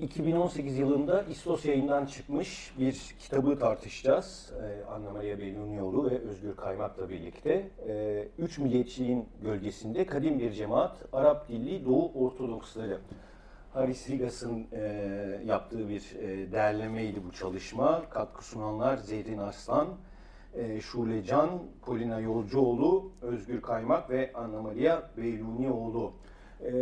2018 yılında İstos yayından çıkmış bir kitabı tartışacağız. Ee, Anna Maria Bellunioğlu ve Özgür Kaymak'la birlikte. Ee, Üç Milliyetçiliğin Gölgesinde Kadim Bir Cemaat, Arap Dilli Doğu Ortodoksları. Haris Rigas'ın e, yaptığı bir e, derlemeydi bu çalışma. Katkı sunanlar Zeyrin Arslan, e, Şule Can, Polina Yolcuoğlu, Özgür Kaymak ve Anna Maria Beylunioğlu. E,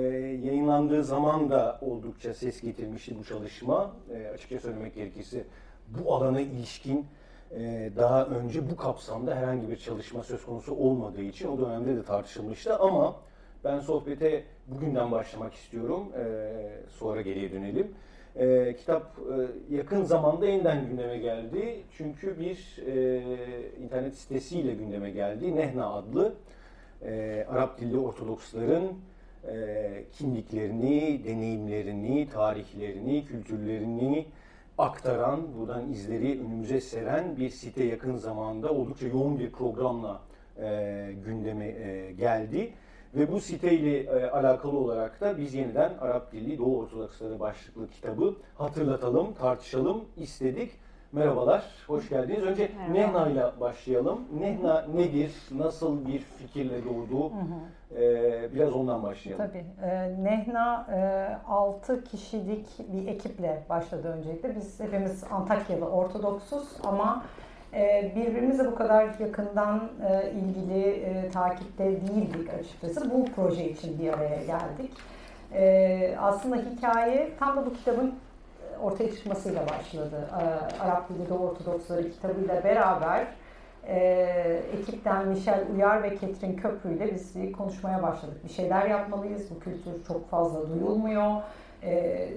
yayınlandığı zaman da oldukça ses getirmişti bu çalışma. E, açıkça söylemek gerekirse bu alana ilişkin e, daha önce bu kapsamda herhangi bir çalışma söz konusu olmadığı için o dönemde de tartışılmıştı ama ben sohbete bugünden başlamak istiyorum. E, sonra geriye dönelim. E, kitap e, yakın zamanda yeniden gündeme geldi. Çünkü bir e, internet sitesiyle gündeme geldi. Nehna adlı e, Arap dilli Ortodoksların e, kimliklerini, deneyimlerini, tarihlerini, kültürlerini aktaran, buradan izleri önümüze seren bir site yakın zamanda oldukça yoğun bir programla e, gündeme e, geldi. Ve bu siteyle e, alakalı olarak da biz yeniden Arap Dilli Doğu Ortodoksları başlıklı kitabı hatırlatalım, tartışalım istedik. Merhabalar, hoş geldiniz. Önce Merhaba. Nehna ile başlayalım. Nehna nedir, nasıl bir fikirle doğdu? Hı hı. Ee, biraz ondan başlayalım. Tabii. Ee, Nehna e, 6 kişilik bir ekiple başladı öncelikle. Biz hepimiz Antakyalı, Ortodoksuz ama e, birbirimize bu kadar yakından e, ilgili, e, takipte değildik açıkçası. Bu proje için bir araya geldik. E, aslında hikaye tam da bu kitabın ortaya çıkmasıyla başladı. E, Arap Dili Doğu Ortodoksları kitabıyla beraber e, ekipten Michel Uyar ve Ketrin Köprü ile biz konuşmaya başladık. Bir şeyler yapmalıyız. Bu kültür çok fazla duyulmuyor. E,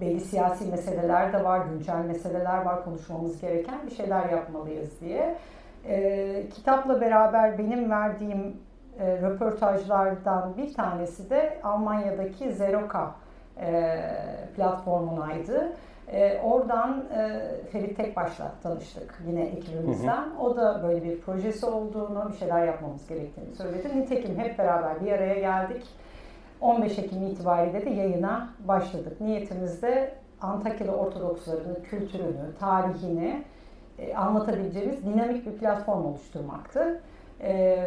belli siyasi meseleler de var, güncel meseleler var konuşmamız gereken bir şeyler yapmalıyız diye. E, kitapla beraber benim verdiğim e, röportajlardan bir tanesi de Almanya'daki Zeroka e, platformunaydı. E, oradan e, Ferit Tekbaş'la tanıştık yine ekibimizden. Hı hı. O da böyle bir projesi olduğunu, bir şeyler yapmamız gerektiğini söyledi. Nitekim hep beraber bir araya geldik. 15 Ekim itibariyle de yayına başladık. Niyetimiz de Antakya'da Ortodoksların kültürünü, tarihini e, anlatabileceğimiz dinamik bir platform oluşturmaktı. E,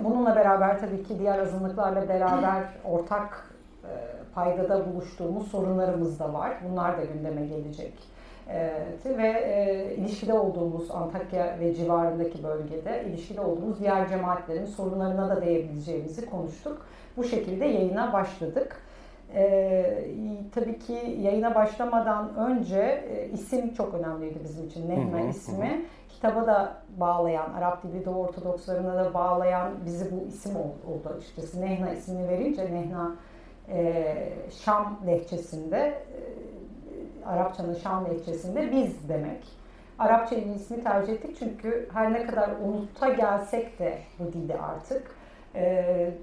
bununla beraber tabii ki diğer azınlıklarla beraber ortak e, paydada buluştuğumuz sorunlarımız da var. Bunlar da gündeme gelecek. Evet, ve e, ilişkide olduğumuz Antakya ve civarındaki bölgede ilişkide olduğumuz diğer cemaatlerin sorunlarına da değebileceğimizi konuştuk. Bu şekilde yayına başladık. E, tabii ki yayına başlamadan önce e, isim çok önemliydi bizim için. Nehme ismi. Kitaba da bağlayan, Arap dili Doğu Ortodokslarına da bağlayan bizi bu isim oldu açıkçası. Nehna ismini verince Nehna e, Şam lehçesinde, e, Arapçanın Şam lehçesinde biz demek. Arapça ismi tercih ettik çünkü her ne kadar unuta gelsek de bu dilde artık e,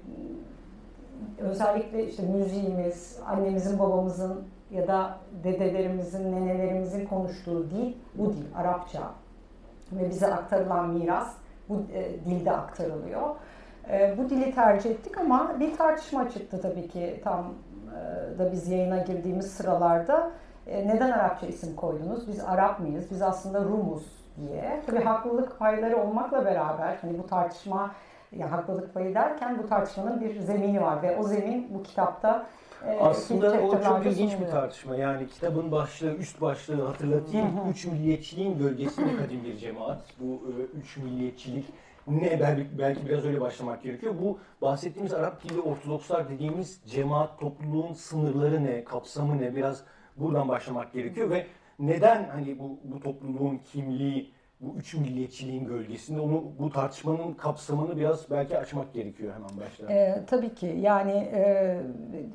özellikle işte müziğimiz, annemizin, babamızın ya da dedelerimizin, nenelerimizin konuştuğu dil bu dil, Arapça. Ve bize aktarılan miras bu e, dilde aktarılıyor. E, bu dili tercih ettik ama bir tartışma çıktı tabii ki tam e, da biz yayına girdiğimiz sıralarda. E, neden Arapça isim koydunuz? Biz Arap mıyız? Biz aslında Rumuz diye. Tabii haklılık payları olmakla beraber hani bu tartışma ya haklılık payı derken bu tartışmanın bir zemini var ve o zemin bu kitapta e, aslında o çok ilginç bir tartışma. Yani kitabın başlığı, üst başlığı hatırlatayım. Üç milliyetçiliğin gölgesinde kadim bir cemaat. Bu üç milliyetçilik ne belki, biraz öyle başlamak gerekiyor. Bu bahsettiğimiz Arap dili Ortodokslar dediğimiz cemaat topluluğun sınırları ne, kapsamı ne biraz buradan başlamak gerekiyor ve neden hani bu, bu topluluğun kimliği bu üç milliyetçiliğin gölgesinde onu bu tartışmanın kapsamını biraz belki açmak gerekiyor hemen başta. E, tabii ki yani e,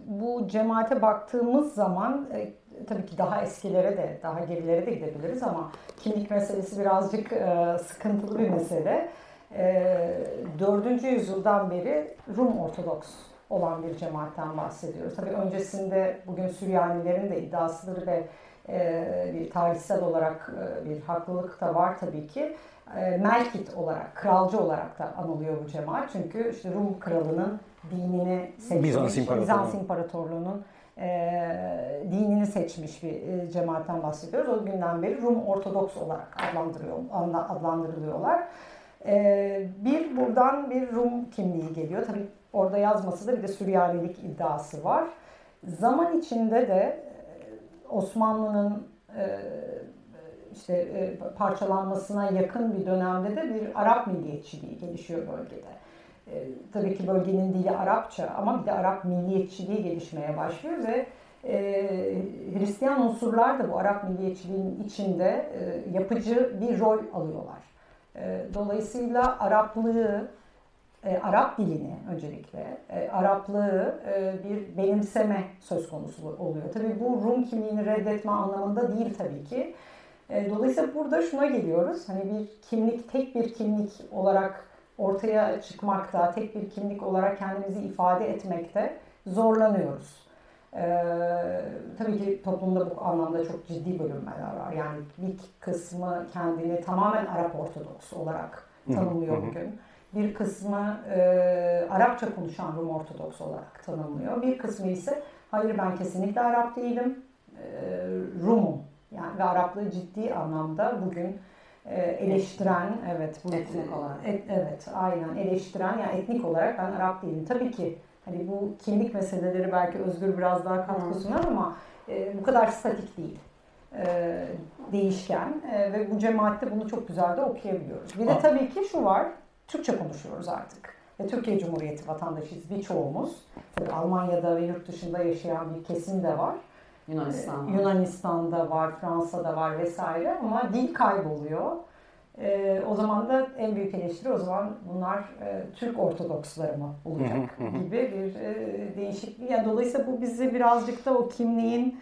bu cemaate baktığımız zaman e, tabii ki daha eskilere de daha gerilere de gidebiliriz ama kimlik meselesi birazcık e, sıkıntılı bir mesele. 4. yüzyıldan beri Rum Ortodoks olan bir cemaatten bahsediyoruz. Tabii öncesinde bugün Süryanilerin de iddiasıdır ve bir tarihsel olarak bir haklılık da var tabii ki. Melkit olarak, kralcı olarak da anılıyor bu cemaat. Çünkü işte Rum kralının dinini seçmiş, Bizans, İmparatorluğu. Bizans İmparatorluğu'nun e, dinini seçmiş bir e, cemaatten bahsediyoruz. O günden beri Rum Ortodoks olarak adlandırıyor, adlandırılıyorlar. E, bir buradan bir Rum kimliği geliyor. Tabii orada yazması da bir de Süryanilik iddiası var. Zaman içinde de e, Osmanlı'nın e, işte e, parçalanmasına yakın bir dönemde de bir Arap milliyetçiliği gelişiyor bölgede. E, tabii ki bölgenin dili Arapça ama bir de Arap milliyetçiliği gelişmeye başlıyor ve e, Hristiyan unsurlar da bu Arap milliyetçiliğin içinde e, yapıcı bir rol alıyorlar. E, dolayısıyla Araplığı, e, Arap dilini öncelikle, e, Araplığı e, bir benimseme söz konusu oluyor. Tabii bu Rum kimliğini reddetme anlamında değil tabii ki. Dolayısıyla burada şuna geliyoruz. Hani bir kimlik, tek bir kimlik olarak ortaya çıkmakta, tek bir kimlik olarak kendimizi ifade etmekte zorlanıyoruz. Ee, tabii ki toplumda bu anlamda çok ciddi bölünmeler var. Yani bir kısmı kendini tamamen Arap Ortodoks olarak tanımlıyor bugün. Bir kısmı e, Arapça konuşan Rum Ortodoks olarak tanımlıyor. Bir kısmı ise hayır ben kesinlikle Arap değilim, e, Rum'um. Yani ve Araplığı ciddi anlamda bugün e, eleştiren evet bu etnik olarak. Et, evet aynen eleştiren yani etnik olarak ben Arap değilim. Tabii ki hani bu kimlik meseleleri belki Özgür biraz daha katkı sunar ama e, bu kadar statik değil. E, değişken e, ve bu cemaatte bunu çok güzel de okuyabiliyoruz. Bir de tabii ki şu var. Türkçe konuşuyoruz artık. Ve Türkiye Cumhuriyeti vatandaşıyız birçoğumuz. Tabii Almanya'da ve yurt dışında yaşayan bir kesim de var. Yunanistan'da. Yunanistan'da var, Fransa'da var vesaire ama dil kayboluyor. E, o zaman da en büyük eleştiri o zaman bunlar e, Türk Ortodoksları mı olacak gibi bir e, değişiklik. Yani dolayısıyla bu bizi birazcık da o kimliğin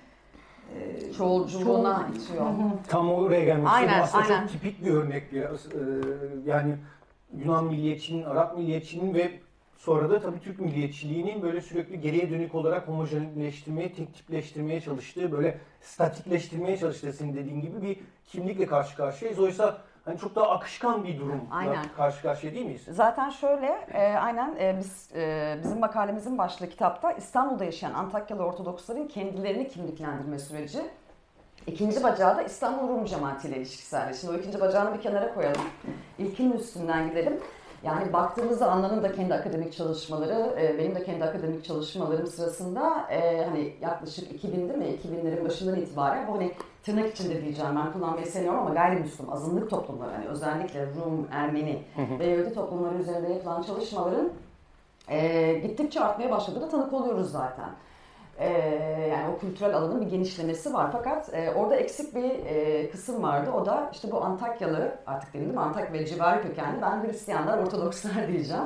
e, çoğulculuğuna itiyor. Tam oraya gelmek aynen, Aslında aynen. çok tipik bir örnek biraz. Ee, yani Yunan milliyetçinin, Arap milliyetçinin ve Sonra da tabii Türk milliyetçiliğinin böyle sürekli geriye dönük olarak homojenleştirmeye, tek tipleştirmeye çalıştığı, böyle statikleştirmeye çalıştığı senin dediğin gibi bir kimlikle karşı karşıyayız. Oysa hani çok daha akışkan bir durumla aynen. karşı karşıya değil miyiz? Zaten şöyle, e, aynen e, biz e, bizim makalemizin başlığı kitapta İstanbul'da yaşayan Antakyalı Ortodoksların kendilerini kimliklendirme süreci. İkinci bacağı da İstanbul Rum Cemaati ile ilişkisel. Şimdi o ikinci bacağını bir kenara koyalım. İlkinin üstünden gidelim. Yani baktığımızda Anlan'ın da kendi akademik çalışmaları, e, benim de kendi akademik çalışmalarım sırasında e, hani yaklaşık 2000'di mi? 2000'lerin başından itibaren bu hani tırnak içinde diyeceğim ben kullanmayı sevmiyorum ama gayrimüslim, azınlık toplumları hani özellikle Rum, Ermeni ve Yahudi toplumları üzerinde yapılan çalışmaların e, gittikçe artmaya başladığını tanık oluyoruz zaten. Ee, yani o kültürel alanın bir genişlemesi var. Fakat e, orada eksik bir e, kısım vardı. O da işte bu Antakyalı, artık değil mi? Antakya ve civarı kökenli. Ben Hristiyanlar, Ortodokslar diyeceğim.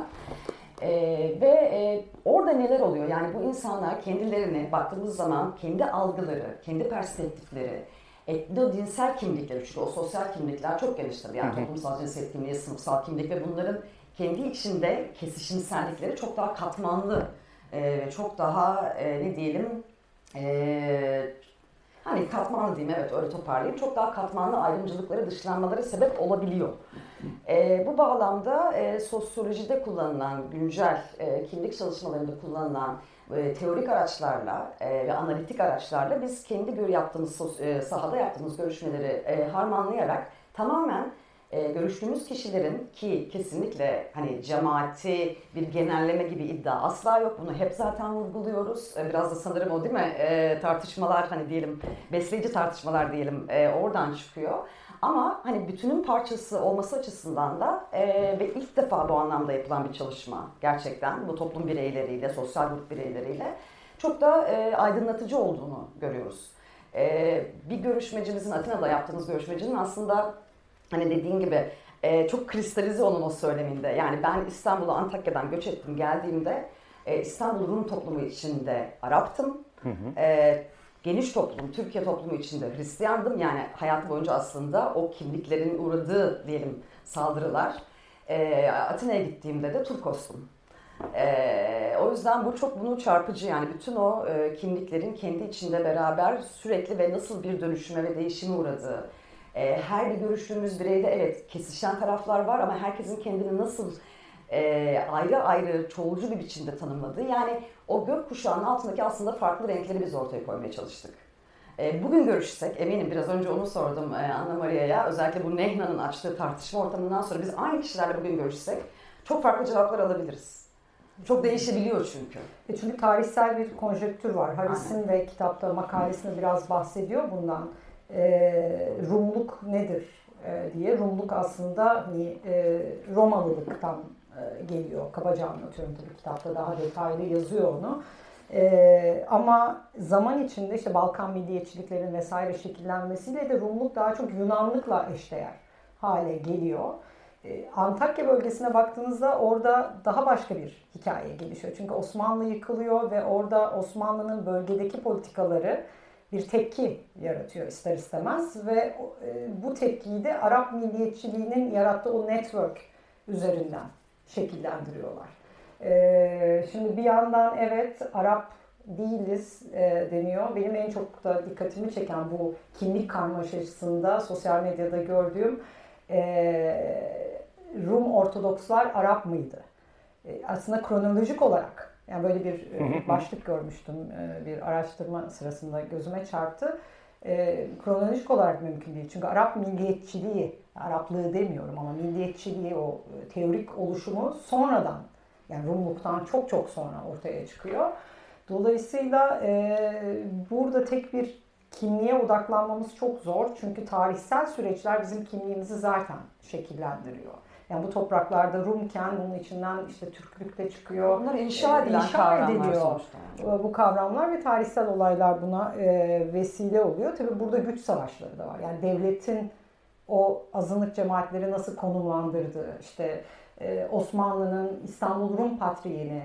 Ee, ve e, orada neler oluyor? Yani bu insanlar kendilerini baktığımız zaman kendi algıları, kendi perspektifleri, etno dinsel kimlikleri, çünkü o sosyal kimlikler çok geniştir. Yani toplumsal cinsiyet kimliği, sınıfsal kimlik ve bunların kendi içinde kesişimsellikleri çok daha katmanlı e, çok daha e, ne diyelim e, hani katmanlı diyeyim evet öyle toparlayayım çok daha katmanlı ayrımcılıkları dışlanmaları sebep olabiliyor. E, bu bağlamda e, sosyolojide kullanılan güncel e, kimlik çalışmalarında kullanılan e, teorik araçlarla e, ve analitik araçlarla biz kendi gör yaptığımız e, sahada yaptığımız görüşmeleri e, harmanlayarak tamamen e, görüştüğümüz kişilerin ki kesinlikle hani cemaati bir genelleme gibi iddia asla yok. Bunu hep zaten vurguluyoruz. E, biraz da sanırım o değil mi? E, tartışmalar hani diyelim besleyici tartışmalar diyelim e, oradan çıkıyor. Ama hani bütünün parçası olması açısından da e, ve ilk defa bu anlamda yapılan bir çalışma gerçekten bu toplum bireyleriyle, sosyal grup bireyleriyle çok da e, aydınlatıcı olduğunu görüyoruz. E, bir görüşmecimizin, Atina'da yaptığımız görüşmecinin aslında Hani dediğin gibi e, çok kristalize onun o söyleminde. Yani ben İstanbul'a Antakya'dan göç ettim geldiğimde e, İstanbul Rum toplumu içinde Arap'tım. Hı hı. E, geniş toplum, Türkiye toplumu içinde Hristiyandım. Yani hayatım boyunca aslında o kimliklerin uğradığı diyelim saldırılar E, Atina'ya gittiğimde de Turkostum. E, o yüzden bu çok bunu çarpıcı yani bütün o e, kimliklerin kendi içinde beraber sürekli ve nasıl bir dönüşüme ve değişime uğradığı. E, her bir görüştüğümüz bireyde evet kesişen taraflar var ama herkesin kendini nasıl e, ayrı ayrı çoğulcu bir biçimde tanımladığı yani o gökkuşağının altındaki aslında farklı renkleri biz ortaya koymaya çalıştık. E, bugün görüşsek, eminim biraz önce onu sordum e, Anna Maria'ya, özellikle bu Nehna'nın açtığı tartışma ortamından sonra biz aynı kişilerle bugün görüşsek çok farklı cevaplar alabiliriz. Çok değişebiliyor çünkü. E çünkü tarihsel bir konjektür var. Harris'in de kitapta makalesinde biraz bahsediyor bundan. E, Rumluk nedir e, diye. Rumluk aslında hani, e, Romalılıktan geliyor. Kabaca anlatıyorum tabii kitapta daha detaylı yazıyor onu. Ama zaman içinde işte Balkan milliyetçiliklerin vesaire şekillenmesiyle de Rumluk daha çok Yunanlıkla eşdeğer hale geliyor. Antakya bölgesine baktığınızda orada daha başka bir hikaye gelişiyor. Çünkü Osmanlı yıkılıyor ve orada Osmanlı'nın bölgedeki politikaları bir tepki yaratıyor ister istemez ve e, bu tepkiyi de Arap milliyetçiliğinin yarattığı o network üzerinden şekillendiriyorlar. Ee, şimdi bir yandan evet Arap değiliz e, deniyor. Benim en çok da dikkatimi çeken bu kimlik karmaşasında sosyal medyada gördüğüm e, Rum Ortodokslar Arap mıydı? E, aslında kronolojik olarak yani böyle bir e, başlık görmüştüm e, bir araştırma sırasında gözüme çarptı. E, kronolojik olarak mümkün değil. Çünkü Arap milliyetçiliği, Araplığı demiyorum ama milliyetçiliği o teorik oluşumu sonradan yani Rumluktan çok çok sonra ortaya çıkıyor. Dolayısıyla e, burada tek bir kimliğe odaklanmamız çok zor. Çünkü tarihsel süreçler bizim kimliğimizi zaten şekillendiriyor. Yani bu topraklarda Rumken bunun içinden işte Türklük de çıkıyor. Bunlar inşa edilen inşa kavramlar ediliyor. sonuçta. Bu kavramlar ve tarihsel olaylar buna e, vesile oluyor. Tabi burada güç savaşları da var. Yani devletin o azınlık cemaatleri nasıl konumlandırdığı, işte e, Osmanlı'nın İstanbul Rum Patriğini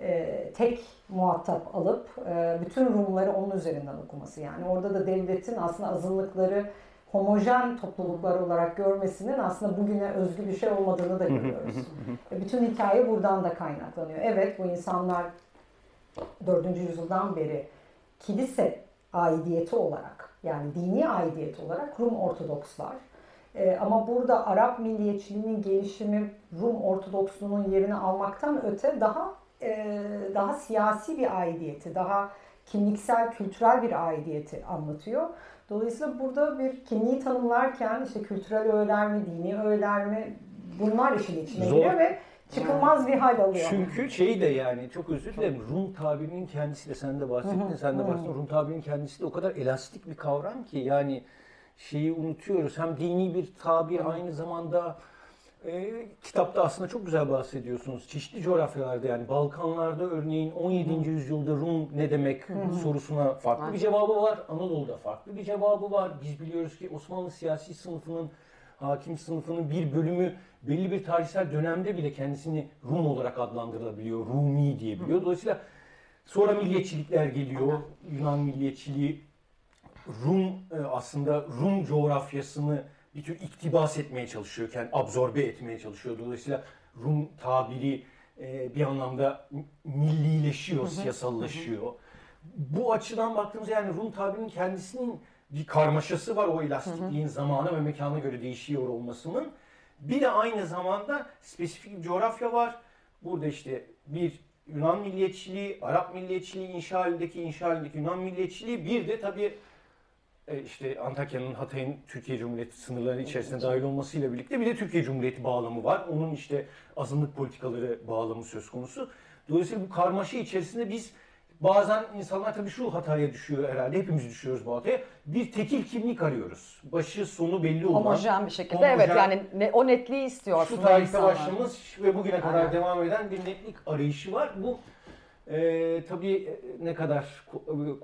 e, tek muhatap alıp e, bütün Rumları onun üzerinden okuması. Yani orada da devletin aslında azınlıkları homojen topluluklar olarak görmesinin aslında bugüne özgü bir şey olmadığını da görüyoruz. bütün hikaye buradan da kaynaklanıyor. Evet bu insanlar 4. yüzyıldan beri kilise aidiyeti olarak yani dini aidiyet olarak Rum Ortodokslar e, ama burada Arap milliyetçiliğinin gelişimi Rum Ortodoksluğunun yerini almaktan öte daha e, daha siyasi bir aidiyeti, daha kimliksel, kültürel bir aidiyeti anlatıyor. Dolayısıyla burada bir kimliği tanımlarken işte kültürel öğeler mi, dini öğeler mi bunlar işin içine Zor. giriyor ve çıkılmaz bir hal alıyor. Çünkü şey de yani çok özür dilerim Rum tabirinin kendisi de sen de bahsettin, sen de bahsettin. Rum tabirinin kendisi de o kadar elastik bir kavram ki yani şeyi unutuyoruz. Hem dini bir tabir aynı zamanda e, kitapta aslında çok güzel bahsediyorsunuz. Çeşitli coğrafyalarda yani Balkanlarda örneğin 17. Hı. yüzyılda Rum ne demek Hı. sorusuna farklı Hı. bir cevabı var. Anadolu'da farklı bir cevabı var. Biz biliyoruz ki Osmanlı siyasi sınıfının hakim sınıfının bir bölümü belli bir tarihsel dönemde bile kendisini Rum olarak adlandırılabiliyor. Rumi diyebiliyor. Dolayısıyla sonra milliyetçilikler geliyor. Yunan milliyetçiliği Rum e, aslında Rum coğrafyasını bir tür iktibas etmeye çalışıyorken absorbe etmeye çalışıyor. Dolayısıyla Rum tabiri e, bir anlamda millileşiyor, siyasallaşıyor. Bu açıdan baktığımızda yani Rum tabirinin kendisinin bir karmaşası var o elastikliğin zamana ve mekana göre değişiyor olmasının. Bir de aynı zamanda spesifik bir coğrafya var. Burada işte bir Yunan milliyetçiliği, Arap milliyetçiliği, inşa halindeki, inşa halindeki Yunan milliyetçiliği bir de tabii işte Antakya'nın Hatay'ın Türkiye Cumhuriyeti sınırları içerisinde dahil olmasıyla birlikte bir de Türkiye Cumhuriyeti bağlamı var. Onun işte azınlık politikaları bağlamı söz konusu. Dolayısıyla bu karmaşa içerisinde biz bazen insanlar tabii şu hataya düşüyor herhalde. Hepimiz düşüyoruz bu hataya. Bir tekil kimlik arıyoruz. Başı sonu belli olan. Homojen bir şekilde homojen, evet yani ne, o netliği istiyor Şu tarihte başlamış ve bugüne kadar Aynen. devam eden bir netlik arayışı var. Bu ee, tabii e, ne kadar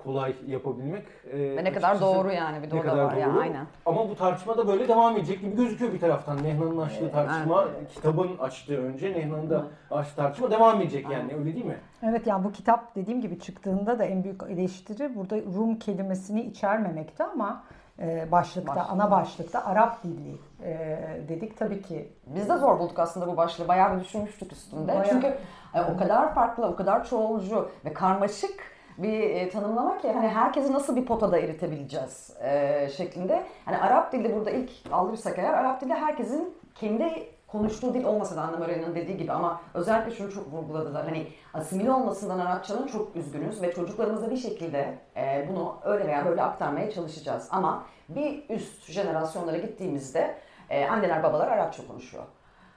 kolay yapabilmek. E, Ve ne kadar doğru yani bir doğru da var doğru. ya aynen. Ama bu tartışma da böyle devam edecek gibi gözüküyor bir taraftan. Nehna'nın açtığı tartışma, evet. kitabın açtığı önce Nehna'nın da açtığı tartışma devam edecek yani öyle değil mi? Evet yani bu kitap dediğim gibi çıktığında da en büyük eleştiri burada Rum kelimesini içermemekti ama e, başlıkta, Başlık. ana başlıkta Arap dilli e, dedik. Tabii ki Biz de zor bulduk aslında bu başlığı. Bayağı bir düşünmüştük üstünde. Bayağı. Çünkü e, o kadar farklı, o kadar çoğulcu ve karmaşık bir e, tanımlama ki hani herkesi nasıl bir potada eritebileceğiz e, şeklinde. Hani Arap dili burada ilk alırsak eğer Arap dili herkesin kendi konuştuğu dil olmasa da Anna Maria'nın dediği gibi ama özellikle şunu çok vurguladılar. Hani asimile olmasından Arapçanın çok üzgünüz ve çocuklarımıza bir şekilde e, bunu öyle veya böyle aktarmaya çalışacağız. Ama bir üst jenerasyonlara gittiğimizde e, anneler babalar Arapça konuşuyor.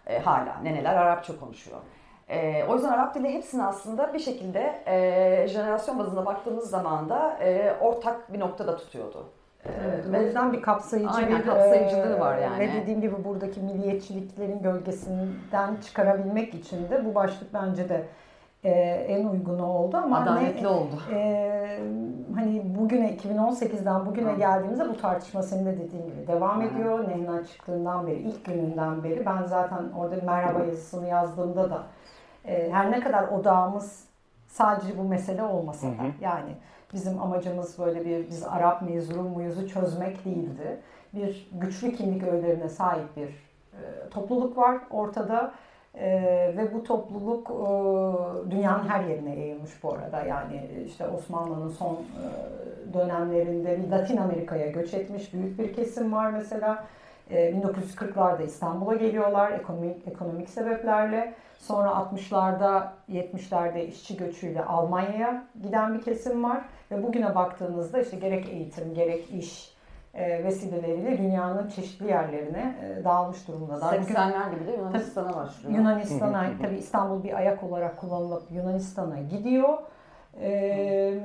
E, hala neneler Arapça konuşuyor. E, o yüzden Arap dili hepsini aslında bir şekilde e, jenerasyon bazında baktığımız zaman da e, ortak bir noktada tutuyordu. Evet, o yüzden bir kapsayıcı Aynen, bir kapsayıcılığı e, var yani. Ve dediğim gibi buradaki milliyetçiliklerin gölgesinden çıkarabilmek için de bu başlık bence de e, en uygunu oldu ama adaletli ne, oldu. e, hani bugüne 2018'den bugüne Hı. geldiğimizde bu tartışma senin de dediğin gibi devam Hı. ediyor. Nehna çıktığından beri, ilk gününden beri ben zaten orada merhaba yazısını yazdığımda da e, her ne kadar odağımız sadece bu mesele olmasa da hı. yani bizim amacımız böyle bir biz Arap mezunu muyuzu çözmek değildi. Bir güçlü kimlik öğelerine sahip bir e, topluluk var ortada E, ve bu topluluk e, dünyanın her yerine yayılmış bu arada. Yani işte Osmanlı'nın son e, dönemlerinde Latin Amerika'ya göç etmiş büyük bir kesim var mesela. E, 1940'larda İstanbul'a geliyorlar ekonomik ekonomik sebeplerle. Sonra 60'larda 70'lerde işçi göçüyle Almanya'ya giden bir kesim var ve bugüne baktığınızda işte gerek eğitim gerek iş e, vesileleriyle dünyanın çeşitli yerlerine e, dağılmış durumdalar. Bugün 80'ler gibi de Yunanistan'a başlıyor. Yunanistan'a tabii İstanbul bir ayak olarak kullanılıp Yunanistan'a gidiyor. Ee,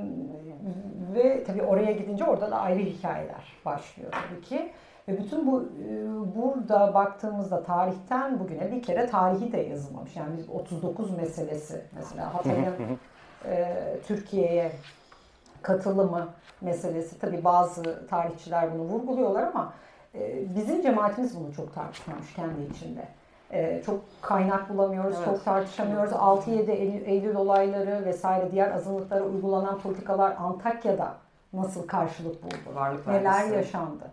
ve tabii oraya gidince orada da ayrı hikayeler başlıyor tabii ki. Ve bütün bu e, burada baktığımızda tarihten bugüne bir kere tarihi de yazılmamış. Yani biz 39 meselesi mesela Hatay'ın e, Türkiye'ye katılımı meselesi tabii bazı tarihçiler bunu vurguluyorlar ama e, bizim cemaatimiz bunu çok tartışmamış kendi içinde. E, çok kaynak bulamıyoruz, Evet. çok tartışamıyoruz. 6-7 Eylül, Eylül olayları vesaire diğer azınlıklara uygulanan politikalar Antakya'da nasıl karşılık buldu? Varlık Neler vergisi. yaşandı?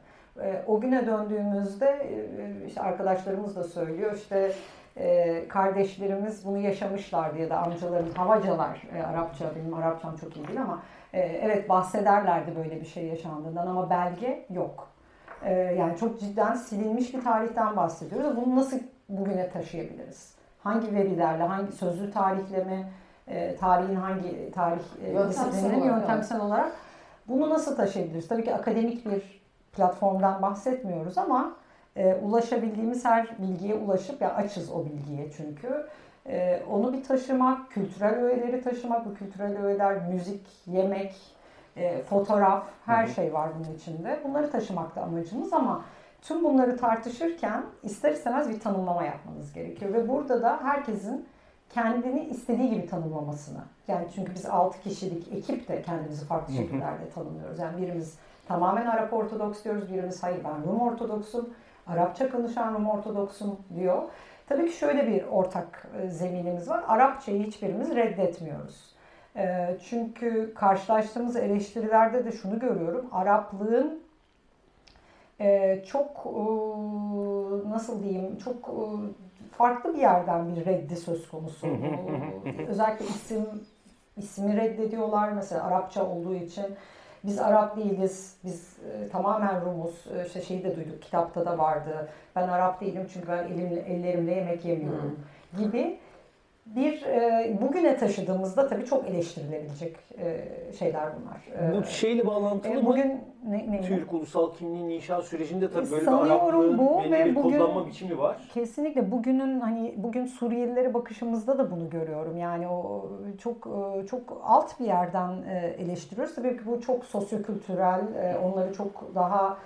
E, o güne döndüğümüzde e, işte arkadaşlarımız da söylüyor işte e, kardeşlerimiz bunu yaşamışlar diye de amcalarım havacalar Arapça benim Arapçam çok iyi değil ama evet bahsederlerdi böyle bir şey yaşandığından ama belge yok. Yani çok cidden silinmiş bir tarihten bahsediyoruz. Bunu nasıl bugüne taşıyabiliriz? Hangi verilerle, hangi sözlü tarihle mi, tarihin hangi tarih Yöntemsel olarak, yöntemsel olarak bunu nasıl taşıyabiliriz? Tabii ki akademik bir platformdan bahsetmiyoruz ama e, ulaşabildiğimiz her bilgiye ulaşıp ya açız o bilgiye çünkü e, onu bir taşımak, kültürel öğeleri taşımak, bu kültürel öğeler müzik, yemek, e, fotoğraf, her şey var bunun içinde. Bunları taşımak da amacımız ama tüm bunları tartışırken ister istemez bir tanımlama yapmanız gerekiyor ve burada da herkesin kendini istediği gibi tanımlamasını. Yani çünkü biz 6 kişilik ekip de kendimizi farklı şekillerde tanımlıyoruz. Yani birimiz tamamen Arap Ortodoks diyoruz, birimiz hayır ben Rum Ortodoksum, Arapça konuşan Rum Ortodoksum diyor. Tabii ki şöyle bir ortak e, zeminimiz var. Arapçayı hiçbirimiz reddetmiyoruz. E, Çünkü karşılaştığımız eleştirilerde de şunu görüyorum. Araplığın e, çok nasıl diyeyim çok farklı bir yerden bir reddi söz konusu. Özellikle isim ismi reddediyorlar mesela Arapça olduğu için. Biz Arap değiliz, biz e, tamamen Rumuz. E, işte şeyi de duyduk, kitapta da vardı. Ben Arap değilim çünkü ben elimle, ellerimle yemek yemiyorum gibi bir e, bugüne taşıdığımızda tabii çok eleştirilebilecek e, şeyler bunlar. E, Bu şeyle bağlantılı e, mı? bugün ne, ne, Türk ulusal kimliğin inşa sürecinde tabii böyle bir Araplığın bu ve bir bugün- kullanma biçimi var. Kesinlikle bugünün hani bugün Suriyelilere bakışımızda da bunu görüyorum. Yani o çok e, çok alt bir yerden e, eleştiriyoruz. Tabii ki bu çok sosyokültürel, e, onları çok daha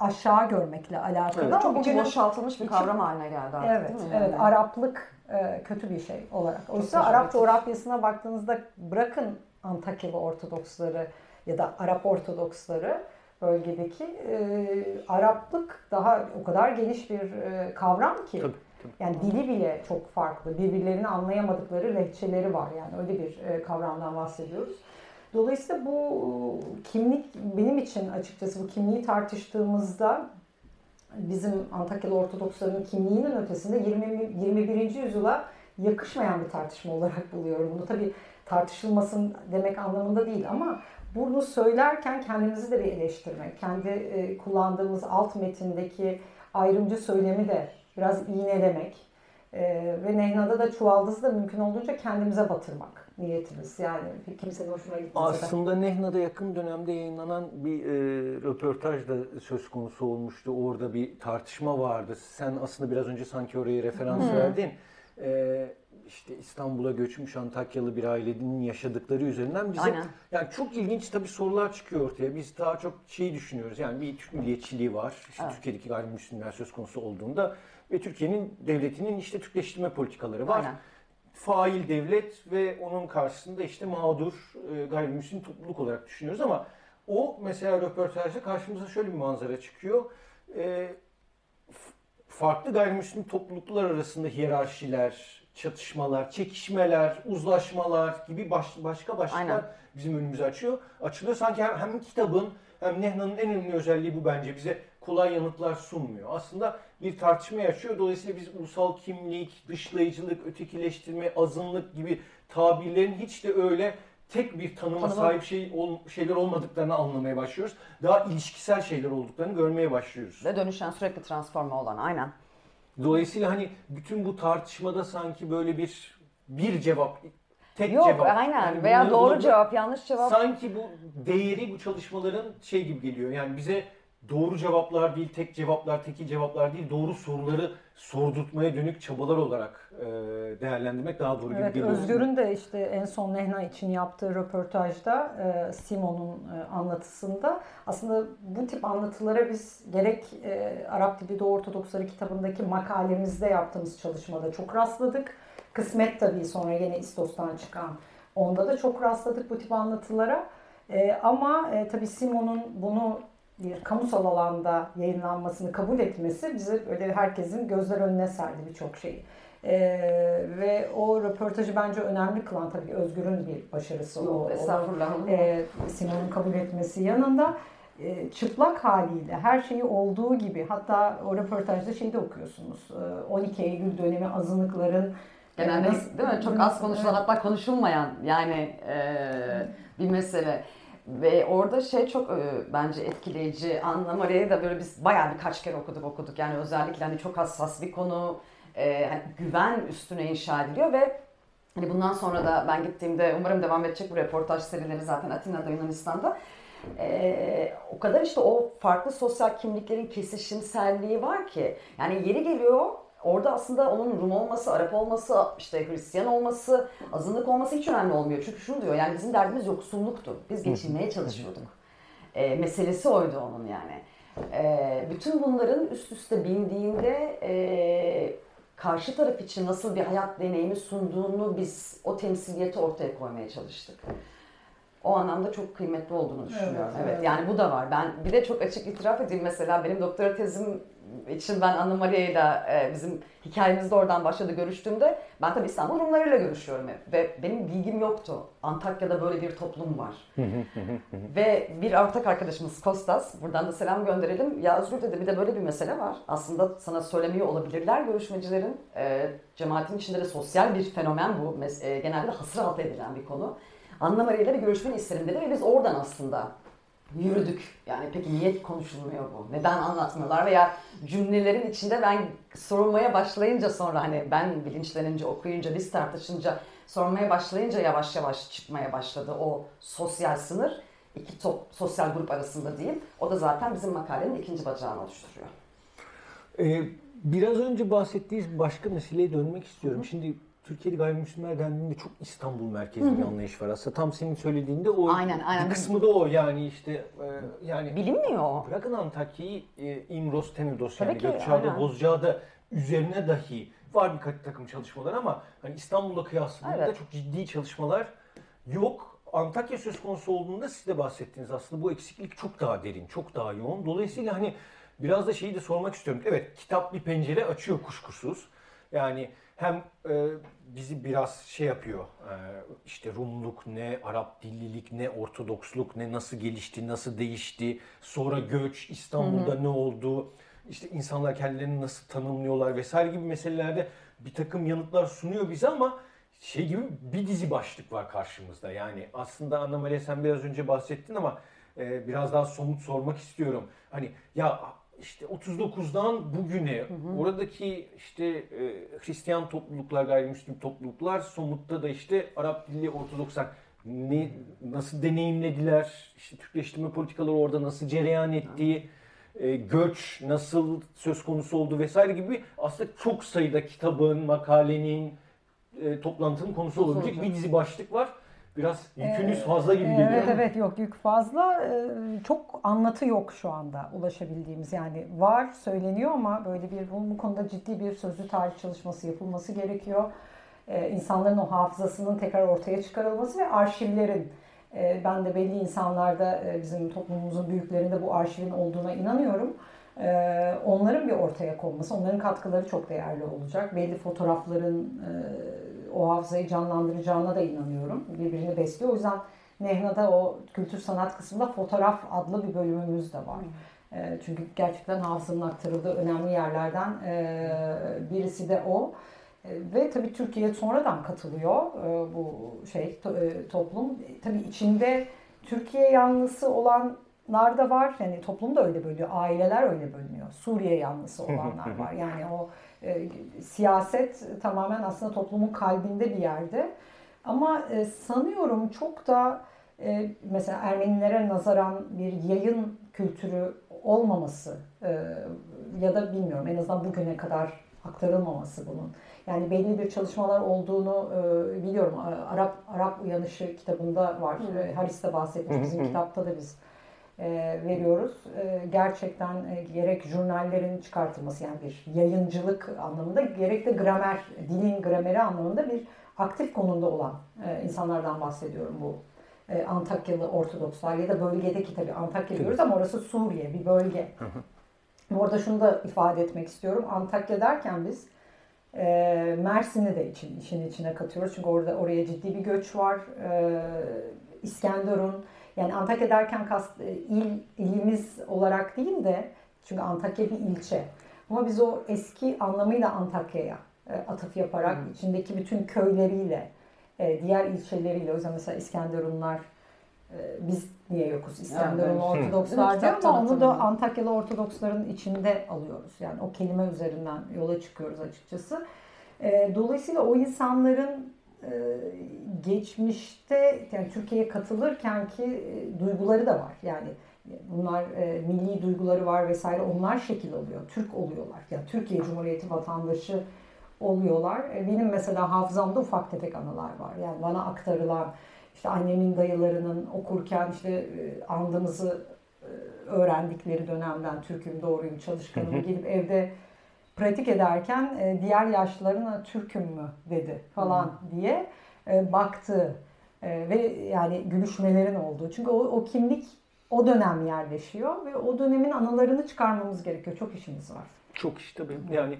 aşağı görmekle alakalı. Evet, Çok içi bugünün- boşaltılmış bir kavram haline geldi artık Evet, değil mi? evet. Yani? Araplık e, kötü bir şey olarak. Oysa. Arap coğrafyasına baktığınızda bırakın Antakyalı Ortodoksları ya da Arap Ortodoksları bölgedeki e, Araplık daha o kadar geniş bir e, kavram ki. Tabii, tabii. Yani dili bile çok farklı. Birbirlerini anlayamadıkları lehçeleri var. Yani öyle bir e, kavramdan bahsediyoruz. Dolayısıyla bu kimlik benim için açıkçası bu kimliği tartıştığımızda bizim Antakyalı Ortodoksların kimliğinin ötesinde 20, 21. yüzyıla yakışmayan bir tartışma olarak buluyorum. Bunu tabii tartışılmasın demek anlamında değil ama bunu söylerken kendimizi de bir eleştirmek, kendi e, kullandığımız alt metindeki ayrımcı söylemi de biraz iğnelemek e, ve Nehna'da da çuvaldızı da mümkün olduğunca kendimize batırmak niyetimiz. Yani kimsenin hoşuna gitmese Aslında Nehna'da yakın dönemde yayınlanan bir e, röportaj da söz konusu olmuştu. Orada bir tartışma vardı. Sen aslında biraz önce sanki oraya referans hmm. verdin. E, işte İstanbul'a göçmüş Antakyalı bir ailenin yaşadıkları üzerinden bize Aynen. yani çok ilginç tabii sorular çıkıyor ortaya. Biz daha çok şeyi düşünüyoruz. Yani bir Türk milliyetçiliği var. İşte evet. Türkiye'deki gayrimüslimler söz konusu olduğunda ve Türkiye'nin devletinin işte Türkleştirme politikaları var. Aynen. Fail devlet ve onun karşısında işte mağdur e, gayrimüslim topluluk olarak düşünüyoruz ama o mesela röportajda karşımıza şöyle bir manzara çıkıyor. E, farklı gayrimüslim topluluklar arasında hiyerarşiler, çatışmalar, çekişmeler, uzlaşmalar gibi baş, başka başlıklar Aynen. bizim önümüzü açıyor. Açılıyor sanki hem, hem kitabın hem Nehna'nın en önemli özelliği bu bence bize kolay yanıtlar sunmuyor. Aslında bir tartışma açıyor. Dolayısıyla biz ulusal kimlik, dışlayıcılık, ötekileştirme, azınlık gibi tabirlerin hiç de öyle tek bir tanıma Tanıma. sahip şey ol, şeyler olmadıklarını anlamaya başlıyoruz. Daha ilişkisel şeyler olduklarını görmeye başlıyoruz. Ve dönüşen sürekli transforma olan aynen. Dolayısıyla hani bütün bu tartışmada sanki böyle bir bir cevap tek Yok, cevap. aynen yani veya doğru cevap yanlış cevap. Sanki bu değeri bu çalışmaların şey gibi geliyor. Yani bize doğru cevaplar değil, tek cevaplar, tekil cevaplar değil, doğru soruları sordurtmaya dönük çabalar olarak e, değerlendirmek daha doğru evet, gibi geliyor. Özgür'ün de işte en son Nehna için yaptığı röportajda e, Simon'un e, anlatısında aslında bu tip anlatılara biz gerek e, Arap Dili Doğu Ortodoksları kitabındaki makalemizde yaptığımız çalışmada çok rastladık. Kısmet tabii sonra yine İstos'tan çıkan onda da çok rastladık bu tip anlatılara. E, ama e, tabii Simon'un bunu bir kamusal alanda yayınlanmasını kabul etmesi bizi böyle herkesin gözler önüne serdi birçok şeyi. Ee, ve o röportajı bence önemli kılan tabii Özgür'ün bir başarısı. Yok, o, estağfurullah. E, Simon'un kabul etmesi yanında e, çıplak haliyle her şeyi olduğu gibi hatta o röportajda şeyde okuyorsunuz. E, 12 Eylül dönemi azınlıkların Genelde nasıl, değil mi? Çok az konuşulan hatta konuşulmayan yani e, bir mesele. Ve orada şey çok e, bence etkileyici. Anna Maria'yı da böyle biz bayağı birkaç kere okuduk okuduk. Yani özellikle hani çok hassas bir konu. E, hani güven üstüne inşa ediliyor ve hani bundan sonra da ben gittiğimde umarım devam edecek bu reportaj serileri zaten Atina'da Yunanistan'da. Ee, o kadar işte o farklı sosyal kimliklerin kesişimselliği var ki yani yeri geliyor Orada aslında onun Rum olması, Arap olması, işte Hristiyan olması, azınlık olması hiç önemli olmuyor. Çünkü şunu diyor yani bizim derdimiz yoksulluktu. Biz geçinmeye çalışıyorduk. E, meselesi oydu onun yani. E, bütün bunların üst üste bindiğinde e, karşı taraf için nasıl bir hayat deneyimi sunduğunu biz o temsiliyeti ortaya koymaya çalıştık. O anlamda çok kıymetli olduğunu düşünüyorum. Evet, evet. evet. Yani bu da var. Ben bir de çok açık itiraf edeyim mesela benim doktora tezim için ben Anna Maria ile bizim hikayemiz de oradan başladı görüştüğümde ben tabii İstanbul Rumlarıyla görüşüyorum hep. Ve benim bilgim yoktu. Antakya'da böyle bir toplum var. ve bir ortak arkadaşımız Kostas, buradan da selam gönderelim. Ya Özgür dedi bir de böyle bir mesele var. Aslında sana söylemiyor olabilirler görüşmecilerin. E, cemaatin içinde de sosyal bir fenomen bu. E, genelde de hasır altı edilen bir konu. Anna Maria ile bir görüşmeni isterim dedi ve biz oradan aslında yürüdük. Yani peki niye konuşulmuyor bu? Neden anlatmıyorlar? Veya cümlelerin içinde ben sorulmaya başlayınca sonra hani ben bilinçlenince, okuyunca, biz tartışınca, sormaya başlayınca yavaş yavaş çıkmaya başladı o sosyal sınır. iki top, sosyal grup arasında değil. O da zaten bizim makalenin ikinci bacağını oluşturuyor. Ee, biraz önce bahsettiğiniz başka meseleye dönmek istiyorum. Hı. Şimdi Türkiye'de gayrimüslimler dendiğinde çok İstanbul merkezli bir anlayış var aslında. Tam senin söylediğinde o aynen, aynen. bir kısmı da o yani işte e, yani bilinmiyor. Bırakın Antakya'yı e, İmros, Tenedos yani Gökçeada, Bozcaada üzerine dahi var birkaç takım çalışmalar ama hani İstanbul'la kıyasladığında evet. çok ciddi çalışmalar yok. Antakya söz konusu olduğunda siz de bahsettiniz aslında bu eksiklik çok daha derin, çok daha yoğun. Dolayısıyla hani biraz da şeyi de sormak istiyorum. Evet kitap bir pencere açıyor kuşkusuz. Yani hem e, bizi biraz şey yapıyor. E, işte Rumluk ne, Arap dillilik ne, Ortodoksluk ne, nasıl gelişti, nasıl değişti. Sonra göç, İstanbul'da ne oldu, işte insanlar kendilerini nasıl tanımlıyorlar vesaire gibi meselelerde bir takım yanıtlar sunuyor bize ama şey gibi bir dizi başlık var karşımızda. Yani aslında Anna Maria sen biraz önce bahsettin ama e, biraz daha somut sormak istiyorum. Hani ya işte 39'dan bugüne hı hı. oradaki işte e, Hristiyan topluluklar, gayrimüslim topluluklar somutta da işte Arap dilli Ortodokslar ne nasıl deneyimlediler? İşte Türkleştirme politikaları orada nasıl cereyan ettiği, e, göç nasıl söz konusu oldu vesaire gibi aslında çok sayıda kitabın, makalenin, e, toplantının konusu olabilecek bir dizi başlık var. Biraz yükünüz ee, fazla gibi geliyor. Evet evet yok yük fazla. Ee, çok anlatı yok şu anda ulaşabildiğimiz. Yani var söyleniyor ama böyle bir bu, bu konuda ciddi bir sözlü tarih çalışması yapılması gerekiyor. Ee, insanların o hafızasının tekrar ortaya çıkarılması ve arşivlerin ben de belli insanlarda e, bizim toplumumuzun büyüklerinde bu arşivin olduğuna inanıyorum. Onların bir ortaya konması, onların katkıları çok değerli olacak. Belli fotoğrafların e, o hafızayı canlandıracağına da inanıyorum. Birbirini besliyor. O yüzden Nehna'da o kültür sanat kısmında fotoğraf adlı bir bölümümüz de var. E, çünkü gerçekten hafızanın aktarıldığı önemli yerlerden e, birisi de o. E, ve tabii Türkiye sonradan katılıyor e, bu şey to, toplum. Tabii içinde Türkiye yanlısı olanlar da var. Yani toplum da öyle bölüyor. Aileler öyle bölünüyor. Suriye yanlısı olanlar var. Yani o e, siyaset tamamen aslında toplumun kalbinde bir yerde. Ama e, sanıyorum çok da e, mesela Ermenilere nazaran bir yayın kültürü olmaması e, ya da bilmiyorum en azından bugüne kadar aktarılmaması bunun. Yani belli bir çalışmalar olduğunu e, biliyorum. Arap Arap Uyanışı kitabında var. Hı. Haris de bahsetmiş. Bizim kitapta da biz e, veriyoruz. E, gerçekten e, gerek jurnallerin çıkartılması yani bir yayıncılık anlamında gerek de gramer, dilin grameri anlamında bir aktif konumda olan insanlardan bahsediyorum bu Antakyalı Ortodokslar ya da bölgedeki tabii Antakya diyoruz ama orası Suriye bir bölge. Hı Orada şunu da ifade etmek istiyorum. Antakya derken biz e, Mersin'i de için, işin içine katıyoruz. Çünkü orada oraya ciddi bir göç var. E, İskenderun, yani Antakya derken kast, e, il, ilimiz olarak değil de çünkü Antakya bir ilçe. Ama biz o eski anlamıyla Antakya'ya e, atıf yaparak hmm. içindeki bütün köyleriyle, e, diğer ilçeleriyle o yüzden mesela İskenderunlar biz niye yokuz? İskenderun evet. Ortodokslar diyor ama onu da Antakyalı Ortodoksların içinde alıyoruz. Yani o kelime üzerinden yola çıkıyoruz açıkçası. Dolayısıyla o insanların geçmişte yani Türkiye'ye katılırken ki e, duyguları da var. Yani bunlar e, milli duyguları var vesaire onlar şekil alıyor. Türk oluyorlar. Yani Türkiye Cumhuriyeti vatandaşı oluyorlar. benim mesela hafızamda ufak tefek anılar var. Yani bana aktarılan işte annemin dayılarının okurken işte andığımızı öğrendikleri dönemden Türk'üm doğruyum çalışkanım gelip evde pratik ederken e, diğer yaşlıların Türk'üm mü dedi falan hmm. diye e, baktı e, ve yani gülüşmelerin olduğu. Çünkü o, o kimlik o dönem yerleşiyor ve o dönemin anılarını çıkarmamız gerekiyor. Çok işimiz var. Çok iş tabii. Yani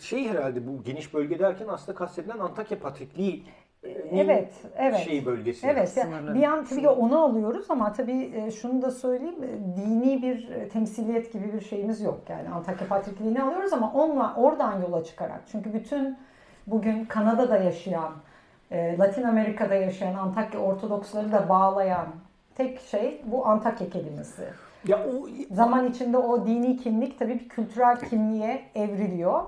şey herhalde bu geniş bölge derken aslında kastedilen Antakya Patrikliği evet, evet. şey bölgesi. Evet. Yani bir an tabii onu alıyoruz ama tabii e, şunu da söyleyeyim. E, dini bir e, temsiliyet gibi bir şeyimiz yok. Yani Antakya Patrikliğini alıyoruz ama onunla oradan yola çıkarak. Çünkü bütün bugün Kanada'da yaşayan, Latin Amerika'da yaşayan Antakya Ortodoksları da bağlayan tek şey bu Antakya kelimesi. Ya o zaman içinde o dini kimlik tabii bir kültürel kimliğe evriliyor.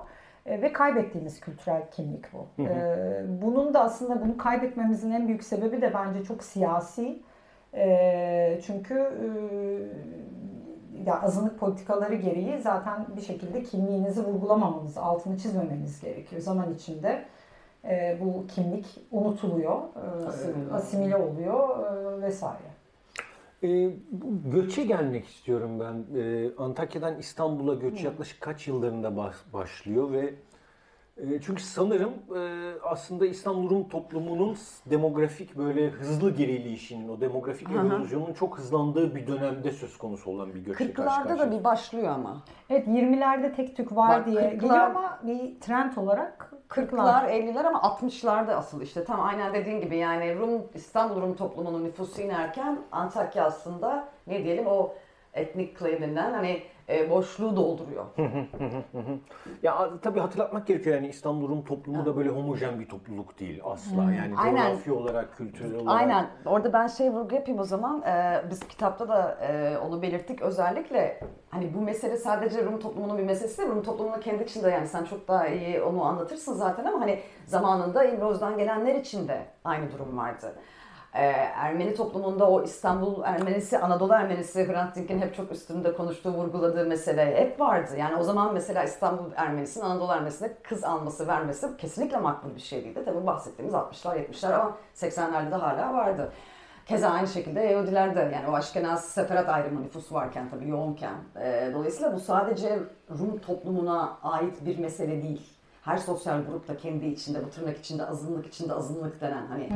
E, ve kaybettiğimiz kültürel kimlik bu. Hı hı. E, bunun da aslında bunu kaybetmemizin en büyük sebebi de bence çok siyasi. E, çünkü ya azınlık politikaları gereği zaten bir şekilde kimliğinizi vurgulamamamız, altını çizmemeniz gerekiyor. Zaman içinde bu kimlik unutuluyor, asimile oluyor vesaire. E, göçe gelmek istiyorum ben. E, Antakya'dan İstanbul'a göç yaklaşık kaç yıllarında baş, başlıyor ve çünkü sanırım e, aslında İstanbul Rum toplumunun demografik böyle hızlı gerileyişinin, o demografik erozyonun çok hızlandığı bir dönemde söz konusu olan bir göçle karşı 40'larda da karşıyayız. bir başlıyor ama. Evet 20'lerde tek tük var Bak, diye 40'lar geliyor ama bir trend olarak 40'lar, 50'ler ama 60'larda asıl işte tam aynen dediğin gibi yani Rum İstanbul Rum toplumunun nüfusu inerken Antakya aslında ne diyelim o etnik claim'inden hani e, boşluğu dolduruyor. Ya tabii hatırlatmak gerekiyor yani İstanbul Rum toplumu da böyle homojen bir topluluk değil asla. Yani Aynen. coğrafi olarak, kültürel olarak. Aynen. Orada ben şey vurgu yapayım o zaman. Ee, biz kitapta da e, onu belirttik. Özellikle hani bu mesele sadece Rum toplumunun bir meselesi değil. Rum toplumunun kendi içinde yani sen çok daha iyi onu anlatırsın zaten ama hani zamanında İmroz'dan gelenler için de aynı durum vardı. Ee, Ermeni toplumunda o İstanbul Ermenisi, Anadolu Ermenisi, Hrant Dink'in hep çok üstünde konuştuğu, vurguladığı mesele hep vardı. Yani o zaman mesela İstanbul Ermenisinin Anadolu Ermenisine kız alması, vermesi kesinlikle makbul bir şey değildi. Tabii bahsettiğimiz 60'lar, 70'ler ama 80'lerde de hala vardı. Keza aynı şekilde Yahudiler de yani o Aşkenaz seferat ayrımı nüfus varken tabii yoğunken. Ee, dolayısıyla bu sadece Rum toplumuna ait bir mesele değil. Her sosyal grup da kendi içinde, bu tırnak içinde azınlık içinde azınlık denen hani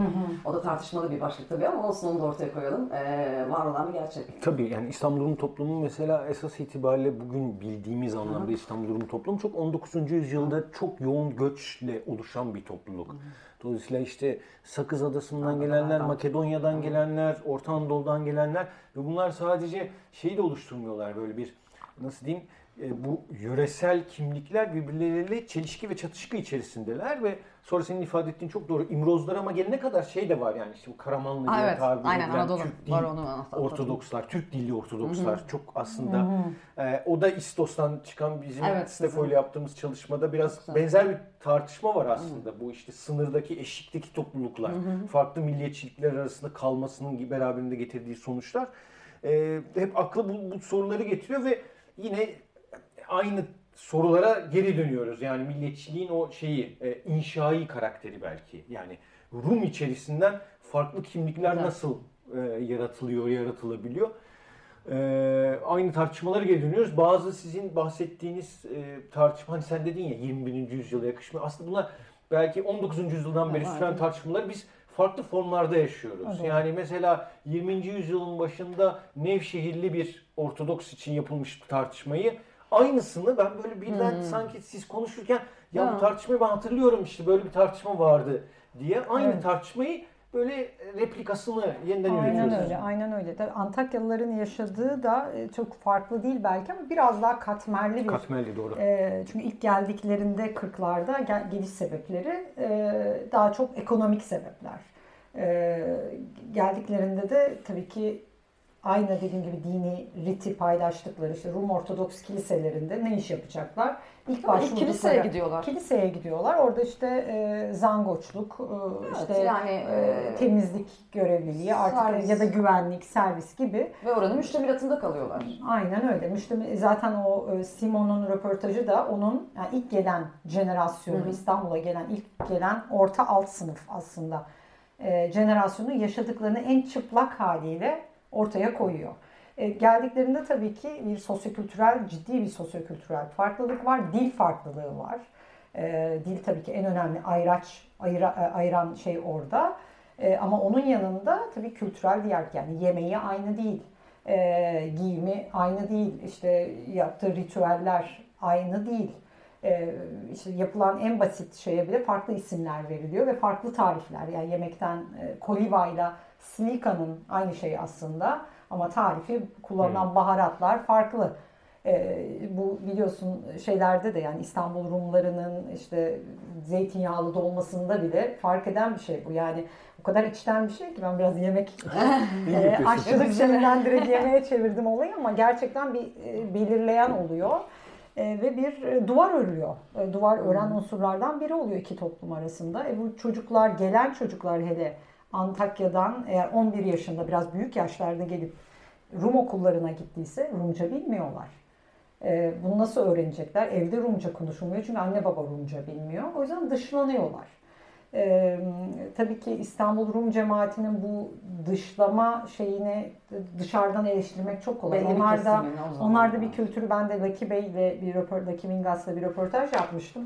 o da tartışmalı bir başlık tabii ama olsun onu da ortaya koyalım. Ee, var olan bir gerçek. Tabii yani İstanbul Rum toplumu mesela esas itibariyle bugün bildiğimiz anlamda İstanbul Rum toplumu çok 19. yüzyılda çok yoğun göçle oluşan bir topluluk. Dolayısıyla işte Sakız Adası'ndan gelenler, Makedonya'dan gelenler, Orta Anadolu'dan gelenler ve bunlar sadece şeyi de oluşturmuyorlar böyle bir nasıl diyeyim e, bu yöresel kimlikler birbirleriyle çelişki ve çatışkı içerisindeler ve sonra senin ifade ettiğin çok doğru İmrozlar ama gelene kadar şey de var yani işte bu Karamanlı diye evet, tabir aynen, Anadolu. Türk dil Var onu. Ortodokslar, Türk dilli Ortodokslar çok aslında e, o da İstos'tan çıkan bizim Evet, Stefo ile yaptığımız çalışmada biraz benzer bir tartışma var aslında. Bu işte sınırdaki eşikteki topluluklar, farklı milliyetçilikler arasında kalmasının beraberinde getirdiği sonuçlar e, hep aklı bu, bu soruları getiriyor ve yine aynı sorulara geri dönüyoruz. Yani milliyetçiliğin o şeyi, e, inşai karakteri belki. Yani Rum içerisinden farklı kimlikler Evet. nasıl e, yaratılıyor, yaratılabiliyor? E, aynı tartışmalara geri dönüyoruz. Bazı sizin bahsettiğiniz e, tartışma, hani sen dedin ya 21. yüzyıla yakışmıyor. Aslında bunlar belki 19. yüzyıldan beri süren tartışmaları biz farklı formlarda yaşıyoruz. Evet. Yani mesela 20. yüzyılın başında Nevşehirli bir Ortodoks için yapılmış bir tartışmayı aynısını ben böyle birden sanki siz konuşurken ya Ya. bu tartışmayı ben hatırlıyorum işte böyle bir tartışma vardı diye aynı Evet. tartışmayı böyle replikasını yeniden Aynen üretiyoruz. öyle, aynen öyle. Tabii Antakyalıların yaşadığı da e, çok farklı değil belki ama biraz daha katmerli bir Katmerli doğru. E, çünkü ilk geldiklerinde 40'larda gel- geliş sebepleri e, daha çok ekonomik sebepler. E, geldiklerinde de tabii ki aynı dediğim gibi dini riti paylaştıkları işte Rum Ortodoks kiliselerinde ne iş yapacaklar? İlk başvurdukları kiliseye gidiyorlar. Kiliseye gidiyorlar. Orada işte e, zangoçluk, e, Evet, işte yani, e, e, temizlik görevliliği artık servis. ya da güvenlik, servis gibi Ve oranın müştemilatında kalıyorlar. Aynen öyle. Müştemi, zaten o e, Simon'un röportajı da onun yani ilk gelen jenerasyonu, İstanbul'a gelen ilk gelen orta alt sınıf aslında e, jenerasyonun yaşadıklarını en çıplak haliyle ortaya koyuyor. E, geldiklerinde tabii ki bir sosyokültürel, ciddi bir sosyokültürel farklılık var. Dil farklılığı var. E, dil tabii ki en önemli ayraç, ayıra, e, ayıran şey orada. E, ama onun yanında tabii kültürel diğer yani yemeği aynı değil. E, giyimi aynı değil. İşte yaptığı ritüeller aynı değil. E, işte yapılan en basit şeye bile farklı isimler veriliyor ve farklı tarifler. Yani yemekten e, koliva ile slika'nın aynı şey aslında ama tarifi kullanılan baharatlar farklı. E, bu biliyorsun şeylerde de yani İstanbul Rumlarının işte zeytinyağlı dolmasında bile fark eden bir şey bu. Yani o kadar içten bir şey ki ben biraz yemek e, aşçılık şeyinden direkt yemeğe çevirdim olayı ama gerçekten bir e, belirleyen oluyor. E, ve bir e, duvar örüyor. E, duvar ören unsurlardan biri oluyor iki toplum arasında. E, bu çocuklar, gelen çocuklar hele Antakya'dan eğer 11 yaşında biraz büyük yaşlarda gelip Rum okullarına gittiyse Rumca bilmiyorlar. E, bunu nasıl öğrenecekler? Evde Rumca konuşulmuyor çünkü anne baba Rumca bilmiyor. O yüzden dışlanıyorlar. E, tabii ki İstanbul Rum cemaatinin bu dışlama şeyini dışarıdan eleştirmek çok kolay. Belli Onlar da onlar da bir kültürü ben de Lucky Bey ile bir röportaj, Lucky Mingas'la bir röportaj yapmıştım.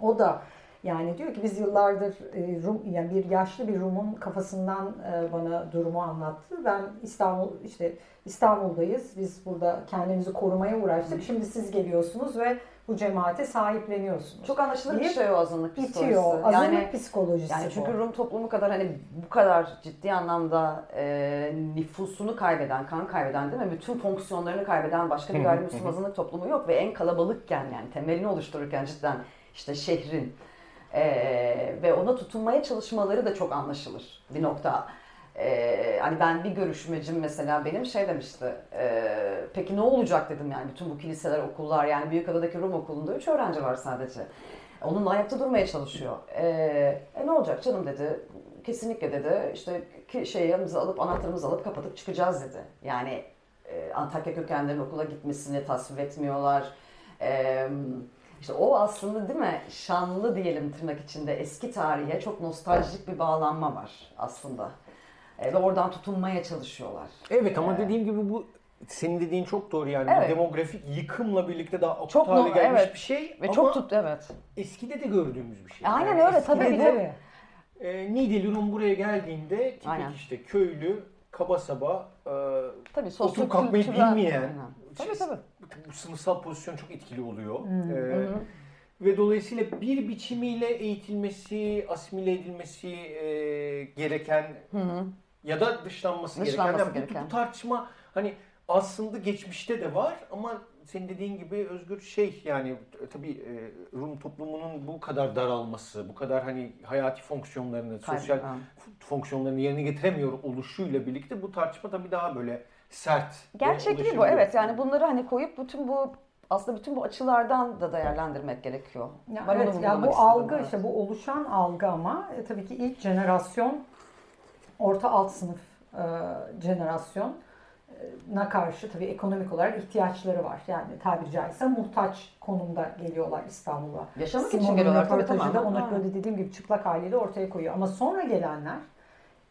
O da yani diyor ki biz yıllardır e, Rum yani bir yaşlı bir Rum'un kafasından e, bana durumu anlattı. Ben İstanbul işte İstanbul'dayız. Biz burada kendimizi korumaya uğraştık. Şimdi siz geliyorsunuz ve bu cemaate sahipleniyorsunuz. Çok anlaşılır bir şey o azınlık psikolojisi. bitiyor. Azınlık Yani psikolojisi Yani bu. çünkü Rum toplumu kadar hani bu kadar ciddi anlamda e, nüfusunu kaybeden, kan kaybeden değil mi? Bütün fonksiyonlarını kaybeden başka bir gayrimüslim azınlık toplumu yok ve en kalabalıkken yani temelini oluştururken cidden işte şehrin e, ve ona tutunmaya çalışmaları da çok anlaşılır bir nokta. E, hani ben bir görüşmecim mesela benim şey demişti. e, peki ne olacak dedim yani bütün bu kiliseler, okullar yani Büyükada'daki Rum okulunda 3 öğrenci var sadece. Onunla ayakta durmaya çalışıyor. Ee, e ne olacak canım dedi. Kesinlikle dedi. İşte şeyimizi alıp anahtarımızı alıp kapatıp çıkacağız dedi. Yani e, Antakya kökenlerin okula gitmesini tasvip etmiyorlar. Ee, işte o aslında değil mi şanlı diyelim tırnak içinde eski tarihe çok nostaljik bir bağlanma var aslında. Ee, ve oradan tutunmaya çalışıyorlar. Evet ama dediğim gibi bu senin dediğin çok doğru yani. Bu Evet. demografik yıkımla birlikte daha akut Çok hale gelmiş evet. bir şey. Ve ama çok tut evet. eskide de gördüğümüz bir şey. Aynen Yani öyle, tabii de. Tabii. E, Niğdeli Rum buraya geldiğinde tipik Aynen. işte köylü, kaba saba, e, Tabii oturup kalkmayı bilmeyen, Aynen. Tabii tabii. Bu sınıfsal pozisyon çok etkili oluyor. Hmm. E, Hı hı. ve dolayısıyla bir biçimiyle eğitilmesi, asimile edilmesi e, gereken hı. ya da dışlanması, Dışlanması gereken. Yani bu- gereken. Bu, tartışma hani aslında geçmişte de var ama senin dediğin gibi Özgür şey yani e, tabii e, Rum toplumunun bu kadar daralması, bu kadar hani hayati fonksiyonlarını, sosyal f- fonksiyonlarını yerine getiremiyor oluşuyla birlikte bu tartışma tabii daha böyle sert. Gerçekliği bu evet yani bunları hani koyup bütün bu aslında bütün bu açılardan da değerlendirmek gerekiyor. Ya Ben evet, ya bu algı evet. işte bu oluşan algı ama e, tabii ki ilk jenerasyon orta alt sınıf e, jenerasyon na karşı tabii ekonomik olarak ihtiyaçları var. Yani tabiri caizse muhtaç konumda geliyorlar İstanbul'a. Yaşamak için geliyorlar tabii tamamen. onu böyle dediğim gibi çıplak haliyle ortaya koyuyor. Ama sonra gelenler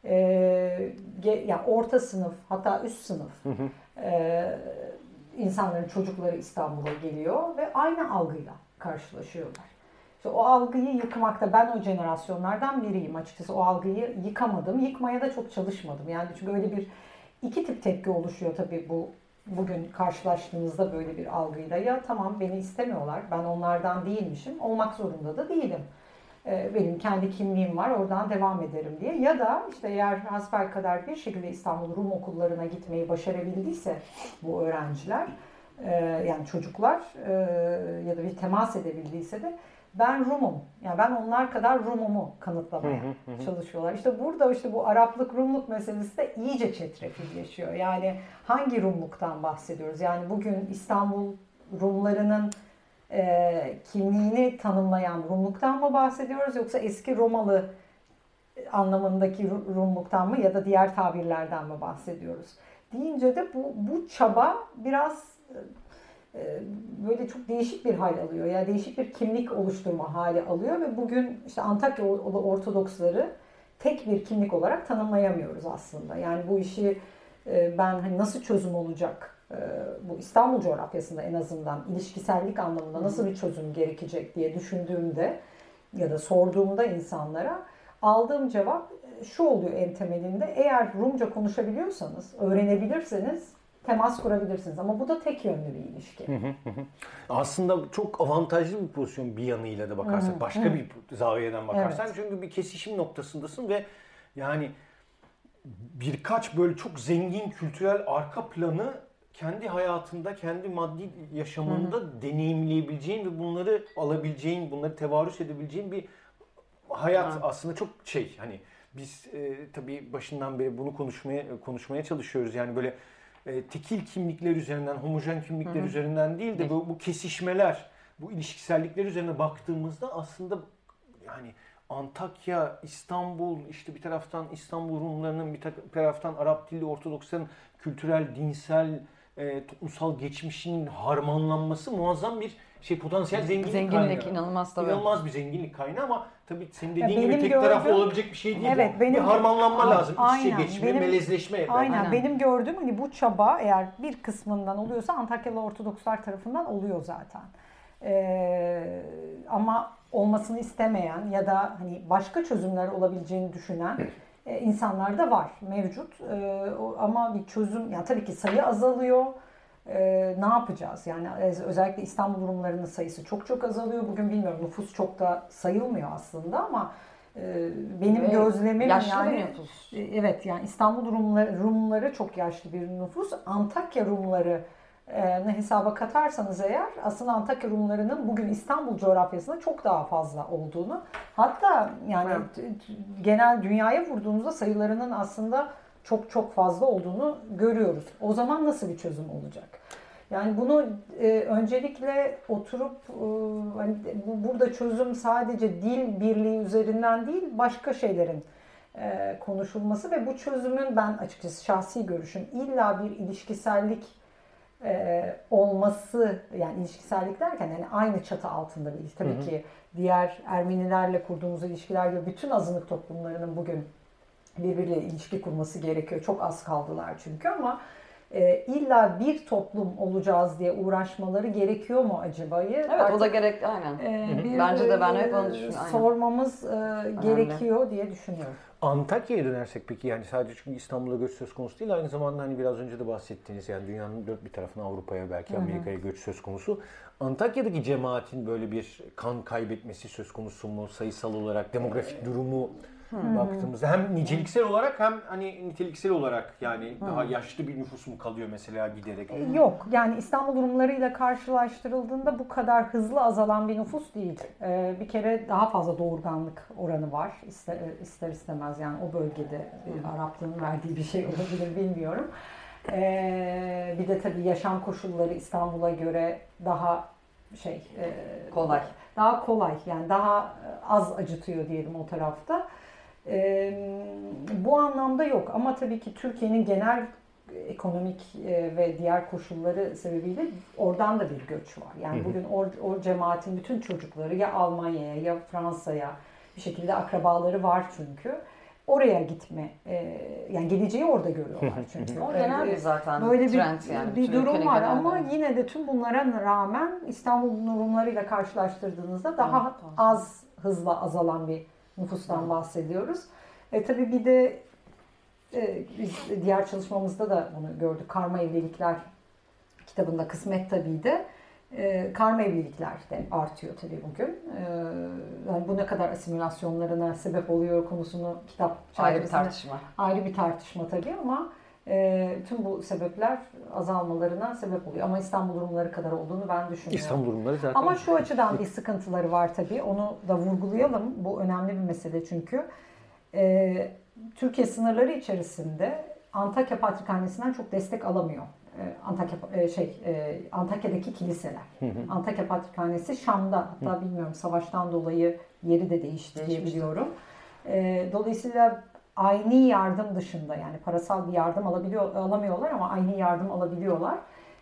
e, yani orta sınıf hatta üst sınıf e, insanların çocukları İstanbul'a geliyor ve aynı algıyla karşılaşıyorlar. İşte o algıyı yıkmakta ben o jenerasyonlardan biriyim açıkçası. O algıyı yıkamadım. Yıkmaya da çok çalışmadım. Yani çünkü öyle bir iki tip tepki oluşuyor tabii bu bugün karşılaştığımızda böyle bir algıyla. Ya tamam beni istemiyorlar. Ben onlardan değilmişim. Olmak zorunda da değilim. Ee, Benim kendi kimliğim var. Oradan devam ederim diye. Ya da işte eğer hasbelkader bir şekilde İstanbul Rum okullarına gitmeyi başarabildiyse bu öğrenciler e, yani çocuklar e, ya da bir temas edebildiyse de ben Rum'um. Yani ben onlar kadar Rum'umu kanıtlamaya çalışıyorlar. İşte burada işte bu Araplık Rumluk meselesi de iyice çetrefilleşiyor. Yani hangi Rumluktan bahsediyoruz? Yani bugün İstanbul Rumlarının e, kimliğini tanımlayan Rumluktan mı bahsediyoruz yoksa eski Romalı anlamındaki Ru- Rumluktan mı ya da diğer tabirlerden mi bahsediyoruz? Deyince de bu, bu çaba biraz e, böyle çok değişik bir hal alıyor. Yani değişik bir kimlik oluşturma hali alıyor ve bugün işte Antakya Ortodoksları tek bir kimlik olarak tanımlayamıyoruz aslında. Yani bu işi e, ben hani nasıl çözüm olacak e, bu İstanbul coğrafyasında en azından ilişkisellik anlamında nasıl bir çözüm gerekecek diye düşündüğümde ya da sorduğumda insanlara aldığım cevap e, şu oluyor en temelinde. Eğer Rumca konuşabiliyorsanız, öğrenebilirseniz temas kurabilirsiniz. Ama bu da tek yönlü bir ilişki. Aslında çok avantajlı bir pozisyon bir yanıyla da bakarsak. Başka bir zaviyeden bakarsan. Çünkü bir kesişim noktasındasın ve yani birkaç böyle çok zengin kültürel arka planı kendi hayatında, kendi maddi yaşamında deneyimleyebileceğin ve bunları alabileceğin, bunları tevarüs edebileceğin bir hayat aslında çok şey hani biz e, tabii başından beri bunu konuşmaya konuşmaya çalışıyoruz. Yani böyle e, tekil kimlikler üzerinden, homojen kimlikler üzerinden değil de bu, bu kesişmeler, bu ilişkisellikler üzerine baktığımızda aslında yani Antakya, İstanbul, işte bir taraftan İstanbul Rumlarının, bir ta- taraftan Arap dilli Ortodoksların kültürel, dinsel, e, toplumsal geçmişinin harmanlanması muazzam bir şey potansiyel zenginlik, Zenginlik kaynağı. inanılmaz tabii. İnanılmaz bir zenginlik kaynağı ama tabii senin Ya dediğin gibi benim tek taraflı gördüğüm- olabilecek bir şey değil Evet, bu. benim- bir harmanlanma A- lazım. İç içe aynen. geçme, Benim- melezleşme. belki. Aynen. Aynen. Benim gördüğüm hani bu çaba eğer bir kısmından oluyorsa Antakyalı Ortodokslar tarafından oluyor zaten. Ee, ama olmasını istemeyen ya da hani başka çözümler olabileceğini düşünen e, insanlar da var mevcut. E, ama bir çözüm yani tabii ki sayı azalıyor. E, ne yapacağız? Yani özellikle İstanbul Rumlarının sayısı çok çok azalıyor. Bugün bilmiyorum nüfus çok da sayılmıyor aslında ama benim evet, gözlemim yaşlı yani bir nüfus. evet yani İstanbul Rumları, Rumları çok yaşlı bir nüfus. Antakya Rumları hesaba katarsanız eğer aslında Antakya Rumlarının bugün İstanbul coğrafyasında çok daha fazla olduğunu hatta yani evet. genel dünyaya vurduğunuzda sayılarının aslında çok çok fazla olduğunu görüyoruz. O zaman nasıl bir çözüm olacak? Yani bunu e, öncelikle oturup e, hani bu, burada çözüm sadece dil birliği üzerinden değil başka şeylerin e, konuşulması ve bu çözümün ben açıkçası şahsi görüşüm illa bir ilişkisellik e, olması yani ilişkisellik derken yani aynı çatı altında bir ilişki. Tabii hı hı. ki diğer Ermenilerle kurduğumuz ilişkiler gibi bütün azınlık toplumlarının bugün birbiriyle ilişki kurması gerekiyor. Çok az kaldılar çünkü ama e, illa bir toplum olacağız diye uğraşmaları gerekiyor mu acaba? Evet Artık, o da gerek aynen. E, bir, Bence de ben hep onu düşünüyorum. Sormamız e, gerekiyor diye düşünüyorum. Antakya'ya dönersek peki yani sadece çünkü İstanbul'a göç söz konusu değil aynı zamanda hani biraz önce de bahsettiğiniz yani dünyanın dört bir tarafına Avrupa'ya belki Amerika'ya göç söz konusu. Antakya'daki cemaatin böyle bir kan kaybetmesi söz konusu mu sayısal olarak demografik durumu hmm. baktığımızda hem niceliksel olarak hem hani niteliksel olarak yani hmm. daha yaşlı bir nüfus mu kalıyor mesela giderek? E, yok yani İstanbul durumlarıyla karşılaştırıldığında bu kadar hızlı azalan bir nüfus değil. Ee, bir kere daha fazla doğurganlık oranı var ister, ister istemez yani o bölgede hmm. Araplığın verdiği bir şey olabilir bilmiyorum. Ee, bir de tabii yaşam koşulları İstanbul'a göre daha şey e, kolay. Daha kolay yani daha az acıtıyor diyelim o tarafta. E, bu anlamda yok ama tabii ki Türkiye'nin genel ekonomik ve diğer koşulları sebebiyle oradan da bir göç var. Yani hı hı. bugün o, o cemaatin bütün çocukları ya Almanya'ya ya Fransa'ya bir şekilde akrabaları var çünkü. Oraya gitme, e, yani geleceği orada görüyorlar çünkü. o genel bir zaten Böyle trend bir, yani. Bir durum var ama yine de tüm bunlara rağmen İstanbul durumlarıyla karşılaştırdığınızda daha az hızla azalan bir nüfustan bahsediyoruz. E, tabii bir de e, biz diğer çalışmamızda da bunu gördük. Karma evlilikler kitabında kısmet tabii de e, karma evlilikler de artıyor tabii bugün. E, yani bu ne kadar asimilasyonlarına sebep oluyor konusunu kitap ayrı bir tartışma. Ayrı bir tartışma tabii ama e, tüm bu sebepler azalmalarına sebep oluyor. Ama İstanbul durumları kadar olduğunu ben düşünüyorum. İstanbul durumları zaten. Ama şu açıdan bir sıkıntıları var tabii. Onu da vurgulayalım. Bu önemli bir mesele çünkü. E, Türkiye sınırları içerisinde Antakya Patrikhanesi'nden çok destek alamıyor. E, Antakya e, şey e, Antakya'daki kiliseler. Hı hı. Antakya Patrikhanesi Şam'da hatta hı. bilmiyorum savaştan dolayı yeri de değişti diye biliyorum. Dolayısıyla aynı yardım dışında yani parasal bir yardım alabiliyor alamıyorlar ama aynı yardım alabiliyorlar.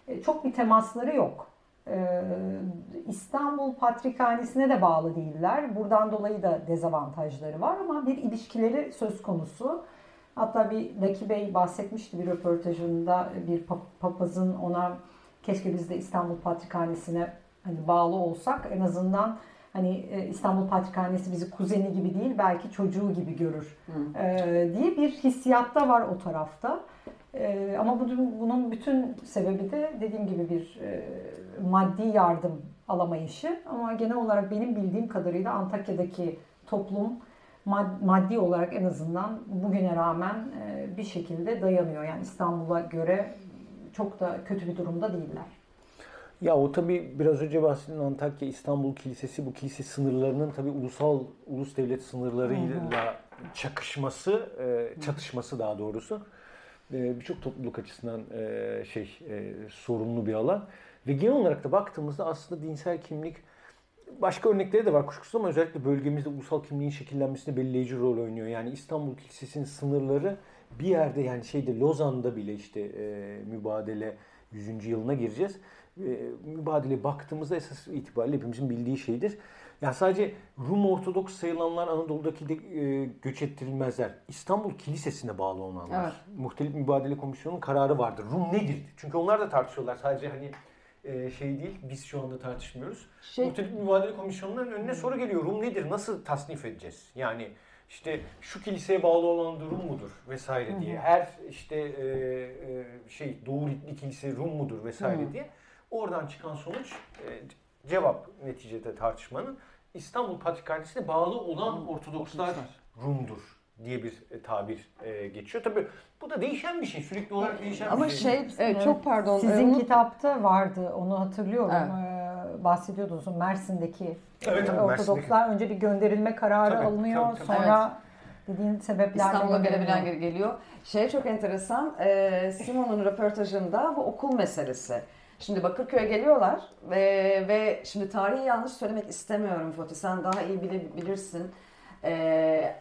E, çok bir temasları yok. E, İstanbul Patrikhanesi'ne de bağlı değiller. Buradan dolayı da dezavantajları var ama bir ilişkileri söz konusu. Hatta bir Laki Bey bahsetmişti bir röportajında bir papazın ona keşke biz de İstanbul Patrikhanesi'ne hani bağlı olsak en azından hani e, İstanbul Patrikhanesi bizi kuzeni gibi değil belki çocuğu gibi görür e, diye bir hissiyatta var o tarafta. E, ama bunun, bunun bütün sebebi de dediğim gibi bir e, maddi yardım alamayışı. Ama genel olarak benim bildiğim kadarıyla Antakya'daki toplum maddi olarak en azından bugüne rağmen bir şekilde dayanıyor. Yani İstanbul'a göre çok da kötü bir durumda değiller. Ya o tabi biraz önce bahsettiğim Antakya İstanbul Kilisesi bu kilise sınırlarının tabi ulusal ulus devlet sınırlarıyla çakışması, e, çatışması daha doğrusu e, birçok topluluk açısından e, şey sorunlu bir alan ve genel olarak da baktığımızda aslında dinsel kimlik başka örnekleri de var kuşkusuz ama özellikle bölgemizde ulusal kimliğin şekillenmesinde belirleyici rol oynuyor. Yani İstanbul Kilisesi'nin sınırları bir yerde yani şeyde Lozan'da bile işte mübadele 100. yılına gireceğiz mübadele baktığımızda esas itibariyle hepimizin bildiği şeydir. Yani sadece Rum Ortodoks sayılanlar Anadolu'daki de e, göç ettirilmezler. İstanbul Kilisesi'ne bağlı olanlar. Evet. Muhtelif Mübadele Komisyonu'nun kararı vardır. Rum nedir? Çünkü onlar da tartışıyorlar. Sadece hani e, şey değil. Biz şu anda tartışmıyoruz. Şey, Muhtelif Mübadele Komisyonu'nun önüne soru geliyor. Rum nedir? Nasıl tasnif edeceğiz? Yani işte şu kiliseye bağlı olan Rum mudur vesaire diye. Her işte e, e, şey Doğu Ritli kilise Rum mudur vesaire diye. Oradan çıkan sonuç e, cevap neticede tartışmanın İstanbul Patrikhanesi'ne bağlı olan Ortodokslar Rum'dur diye bir e, tabir e, geçiyor. Tabii bu da değişen bir şey. Sürekli olarak değişen ama bir şey. şey evet, çok pardon. e, Sizin unut- kitapta vardı onu hatırlıyorum. Evet. Ee, bahsediyordunuz Mersin'deki Evet, tabii, Ortodokslar önce bir gönderilme kararı Tabii, alınıyor. tabii, tabii. Sonra dediğin sebeplerle İstanbul'a gelebilen gel- geliyor. Şey çok enteresan, e, Simon'un röportajında bu okul meselesi. Şimdi Bakırköy'e geliyorlar ve, ve şimdi tarihi yanlış söylemek istemiyorum Fatih, sen daha iyi bile- bilirsin. E,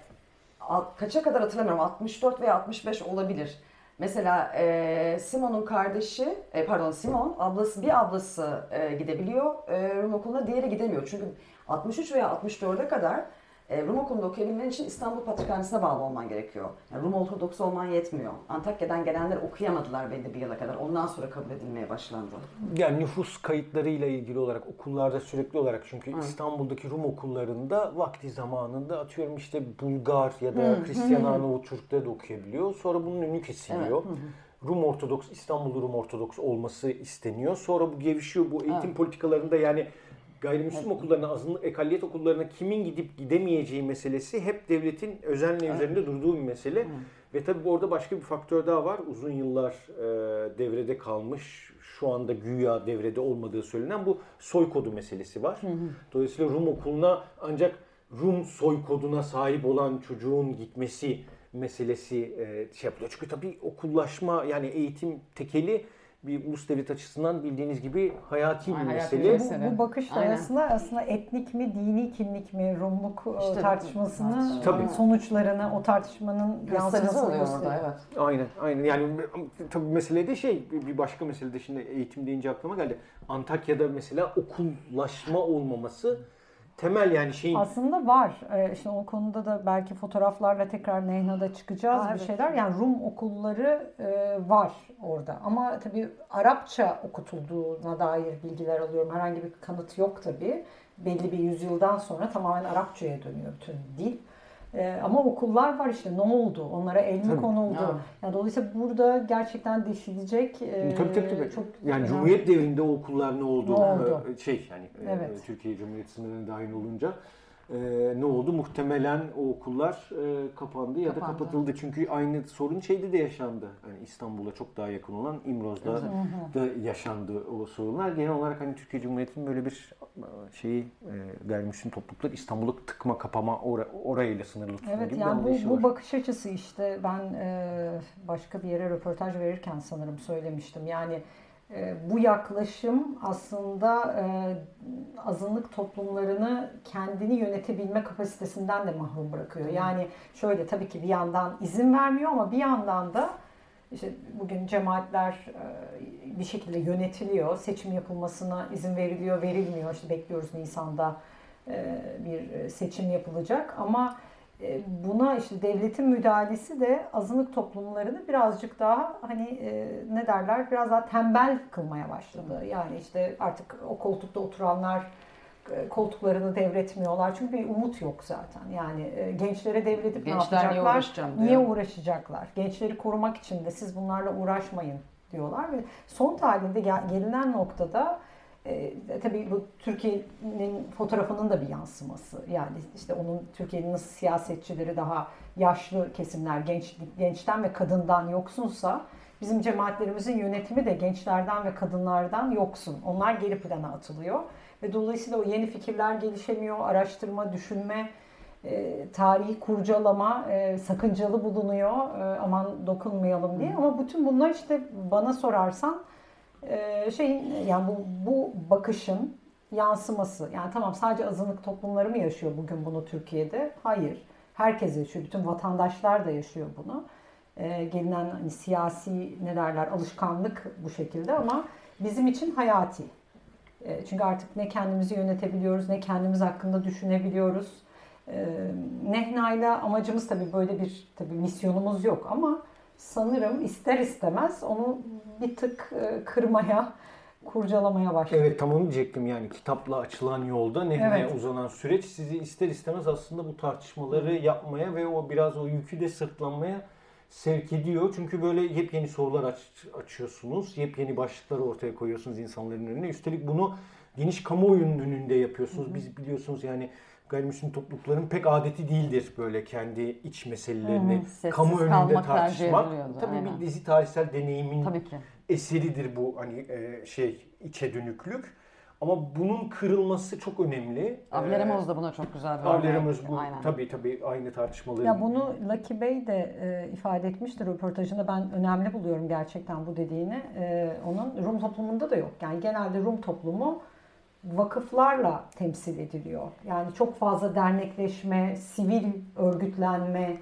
kaça kadar hatırlamıyorum, 64 veya 65 olabilir. Mesela e, Simon'un kardeşi, e, pardon Simon, ablası bir ablası e, gidebiliyor e, Rum okuluna, diğeri gidemiyor. Çünkü 63 veya 64'e kadar e, Rum okulunda okuyabilmen için İstanbul Patrikhanesi'ne bağlı olman gerekiyor. Yani Rum Ortodoks olman yetmiyor. Antakya'dan gelenler okuyamadılar belli bir yıla kadar. Ondan sonra kabul edilmeye başlandı. Yani nüfus kayıtlarıyla ilgili olarak okullarda sürekli olarak çünkü İstanbul'daki Rum okullarında vakti zamanında atıyorum işte Bulgar ya da Hristiyan Arnavut çocukları da okuyabiliyor. Sonra bunun önü kesiliyor. Rum Ortodoks, İstanbul Rum Ortodoks olması isteniyor. Sonra bu gevşiyor. Bu eğitim politikalarında yani gayrimüslim okullarına, azınlık ekaliyet okullarına kimin gidip gidemeyeceği meselesi hep devletin özenle üzerinde durduğu bir mesele. Ve tabii orada başka bir faktör daha var. Uzun yıllar e, devrede kalmış, şu anda güya devrede olmadığı söylenen bu soy kodu meselesi var. Dolayısıyla Rum okuluna ancak Rum soy koduna sahip olan çocuğun gitmesi meselesi e, şey yapılıyor. Çünkü tabii okullaşma yani eğitim tekeli bir ulus devlet açısından bildiğiniz gibi hayati bir Ay, hayati mesele. bir Bu, mesele. bu bakış Aynen. aslında aslında etnik mi, dini kimlik mi, Rumluk e, İşte tartışmasını, tartışma. Tabii. sonuçlarını, o tartışmanın yansımasını oluyor orada gösteriyor. evet. Aynen, aynen. Yani tabii mesele de şey, bir başka mesele de şimdi eğitim deyince aklıma geldi. Antakya'da mesela okullaşma olmaması temel yani şeyin Aslında var. Ee, işte o konuda da belki fotoğraflarla tekrar Nehna'da çıkacağız Aa, bir evet. şeyler. Yani Rum okulları e, var orada. Ama tabii Arapça okutulduğuna dair bilgiler alıyorum. Herhangi bir kanıt yok tabii. Belli bir yüzyıldan sonra tamamen Arapçaya dönüyor bütün dil. Ee, ama okullar var işte ne oldu? Onlara el mi konuldu? Ya. Yani dolayısıyla burada gerçekten deşilecek e, Tabii tabii tabii. çok yani önemli. Cumhuriyet devrinde o okullar ne oldu? Ne oldu? Ee, Şey yani e, Evet. Türkiye Cumhuriyeti sınırına dahil olunca e, ne oldu? Muhtemelen o okullar e, kapandı ya da Kapandı. kapatıldı. Çünkü aynı sorun şeyde de yaşandı. Hani İstanbul'a çok daha yakın olan İmroz'da da yaşandı o sorunlar. Genel olarak hani Türkiye Cumhuriyeti'nin böyle bir e, şeyi e, gayrimüslim topluluklar İstanbul'u tıkma kapama ora, orayla sınırlı tutma Evet gibi bir yani anlayışı bu, var. bu bakış açısı işte ben e, başka bir yere röportaj verirken sanırım söylemiştim. Yani bu yaklaşım aslında e, azınlık toplumlarını kendini yönetebilme kapasitesinden de mahrum bırakıyor. Yani şöyle tabii ki bir yandan izin vermiyor ama bir yandan da işte bugün cemaatler e, bir şekilde yönetiliyor. Seçim yapılmasına izin veriliyor, verilmiyor. İşte bekliyoruz Nisan'da e, bir seçim yapılacak ama buna işte devletin müdahalesi de azınlık toplumlarını birazcık daha hani e, ne derler biraz daha tembel kılmaya başladı. Yani işte artık o koltukta oturanlar e, koltuklarını devretmiyorlar çünkü bir umut yok zaten. Yani e, gençlere devredip ne Gençler niye yapacaklar? diyor. Niye uğraşacaklar? Gençleri korumak için de siz bunlarla uğraşmayın diyorlar ve son tahlilde gel- gelinen noktada e, tabii bu Türkiye'nin fotoğrafının da bir yansıması. Yani işte onun Türkiye'nin nasıl siyasetçileri daha yaşlı kesimler, genç gençten ve kadından yoksunsa bizim cemaatlerimizin yönetimi de gençlerden ve kadınlardan yoksun. Onlar geri plana atılıyor ve dolayısıyla o yeni fikirler gelişemiyor, araştırma, düşünme, e, tarihi kurcalama e, sakıncalı bulunuyor. E, aman dokunmayalım diye. Ama bütün bunlar işte bana sorarsan e, şeyin yani bu, bu bakışın yansıması. Yani tamam sadece azınlık toplumları mı yaşıyor bugün bunu Türkiye'de? Hayır. Herkes yaşıyor. Bütün vatandaşlar da yaşıyor bunu. E, gelinen hani siyasi ne derler alışkanlık bu şekilde ama bizim için hayati. E, çünkü artık ne kendimizi yönetebiliyoruz ne kendimiz hakkında düşünebiliyoruz. E, Nehna'yla amacımız tabii böyle bir tabii misyonumuz yok ama sanırım ister istemez onu bir tık e, kırmaya, kurcalamaya başladık. Evet tam onu diyecektim yani kitapla açılan yolda Nehna'ya Evet. uzanan süreç sizi ister istemez aslında bu tartışmaları yapmaya ve o biraz o yükü de sırtlanmaya sevk ediyor. Çünkü böyle yepyeni sorular aç- açıyorsunuz, yepyeni başlıklar ortaya koyuyorsunuz insanların önüne. Üstelik bunu geniş kamuoyunun önünde yapıyorsunuz. Biz biliyorsunuz yani gayrimüslim toplulukların pek adeti değildir böyle kendi iç meselelerini Sessiz kamu önünde tartışmak. Tabii aynen. bir dizi tarihsel deneyimin Tabii ki. eseridir bu hani e, şey içe dönüklük. Ama bunun kırılması çok önemli. Avleremos da buna çok güzel bir örnek. Avleremos bu Aynen. tabii tabii aynı tartışmaları. Ya bunu Lucky Bey de e, ifade etmiştir röportajında. Ben önemli buluyorum gerçekten bu dediğini. E, onun Rum toplumunda da yok. Yani genelde Rum toplumu vakıflarla temsil ediliyor. Yani çok fazla dernekleşme, sivil örgütlenme,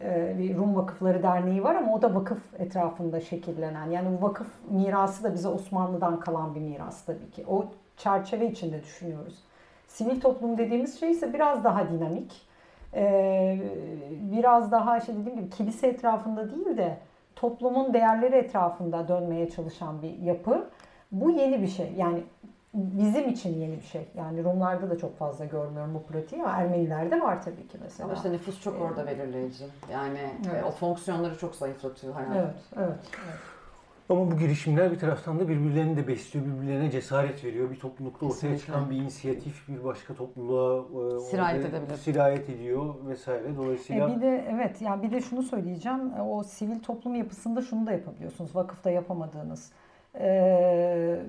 e, bir Rum Vakıfları Derneği var ama o da vakıf etrafında şekillenen. Yani bu vakıf mirası da bize Osmanlı'dan kalan bir miras tabii ki. O çerçeve içinde düşünüyoruz. Sivil toplum dediğimiz şey ise biraz daha dinamik. Ee, biraz daha işte dediğim gibi kilise etrafında değil de toplumun değerleri etrafında dönmeye çalışan bir yapı. Bu yeni bir şey. Yani bizim için yeni bir şey. Yani Rumlarda da çok fazla görmüyorum bu pratiği ama Ermenilerde var tabii ki mesela. Ama işte nüfus çok orada belirleyici. Yani Evet. e, o fonksiyonları çok zayıflatıyor hayatta. Evet, evet, evet. Ama bu girişimler bir taraftan da birbirlerini de besliyor, birbirlerine cesaret veriyor. Bir toplulukta ortaya Kesinlikle. çıkan bir inisiyatif bir başka topluluğa e, Sirayet orada edebilir. Sirayet ediyor vesaire. Dolayısıyla E bir de evet yani bir de şunu söyleyeceğim. E, O sivil toplum yapısında şunu da yapabiliyorsunuz. Vakıfta yapamadığınız. Ee,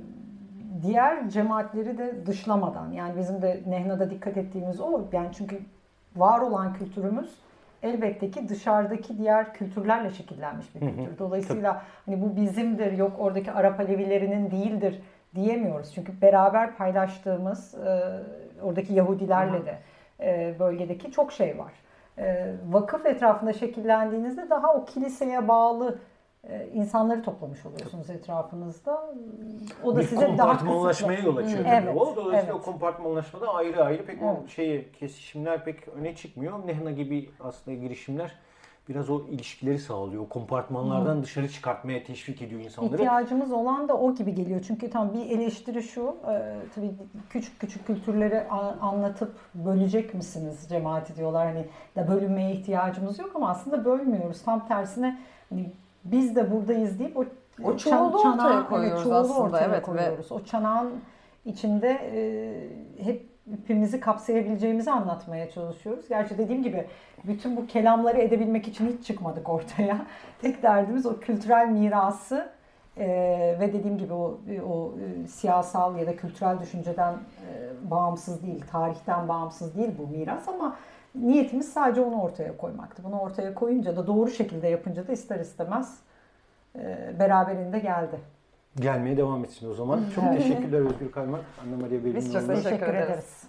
diğer cemaatleri de dışlamadan yani bizim de Nehna'da dikkat ettiğimiz o. Yani çünkü var olan kültürümüz elbette ki dışarıdaki diğer kültürlerle şekillenmiş bir kültür. Dolayısıyla hani bu bizimdir yok oradaki Arap Alevilerinin değildir diyemiyoruz. Çünkü beraber paylaştığımız e, oradaki Yahudilerle de e, bölgedeki çok şey var. E, vakıf etrafında şekillendiğinizde daha o kiliseye bağlı insanları toplamış oluyorsunuz etrafınızda. O da bir size daha kompartmanlaşmaya yol açıyor tabii evet, o. Dolayısıyla evet. o kompartmanlaşmada ayrı ayrı pek o Evet. şeyi kesişimler pek öne çıkmıyor. Nehna gibi aslında girişimler biraz o ilişkileri sağlıyor. O kompartmanlardan dışarı çıkartmaya teşvik ediyor insanları. İhtiyacımız olan da o gibi geliyor. Çünkü tam bir eleştiri şu, e, tabii küçük küçük kültürleri anlatıp bölecek misiniz cemaati diyorlar. Hani da bölünmeye ihtiyacımız yok ama aslında bölmüyoruz. Tam tersine hani biz de buradayız deyip o, O çan- çoğulu ortaya çanağı- koyuyoruz çoğulu aslında, ortaya evet ve- koyuyoruz. O çanağın içinde e, hep hepimizi kapsayabileceğimizi anlatmaya çalışıyoruz. Gerçi dediğim gibi bütün bu kelamları edebilmek için hiç çıkmadık ortaya. Tek derdimiz o kültürel mirası e, ve dediğim gibi o, o e, siyasal ya da kültürel düşünceden e, bağımsız değil, tarihten bağımsız değil bu miras ama niyetimiz sadece onu ortaya koymaktı. Bunu ortaya koyunca da doğru şekilde yapınca da ister istemez e, beraberinde geldi. Gelmeye devam etsin o zaman. Çok teşekkürler Özgür Kaymak. Anna Maria Biz çok. Teşekkür Teşekkür ederiz. ederiz.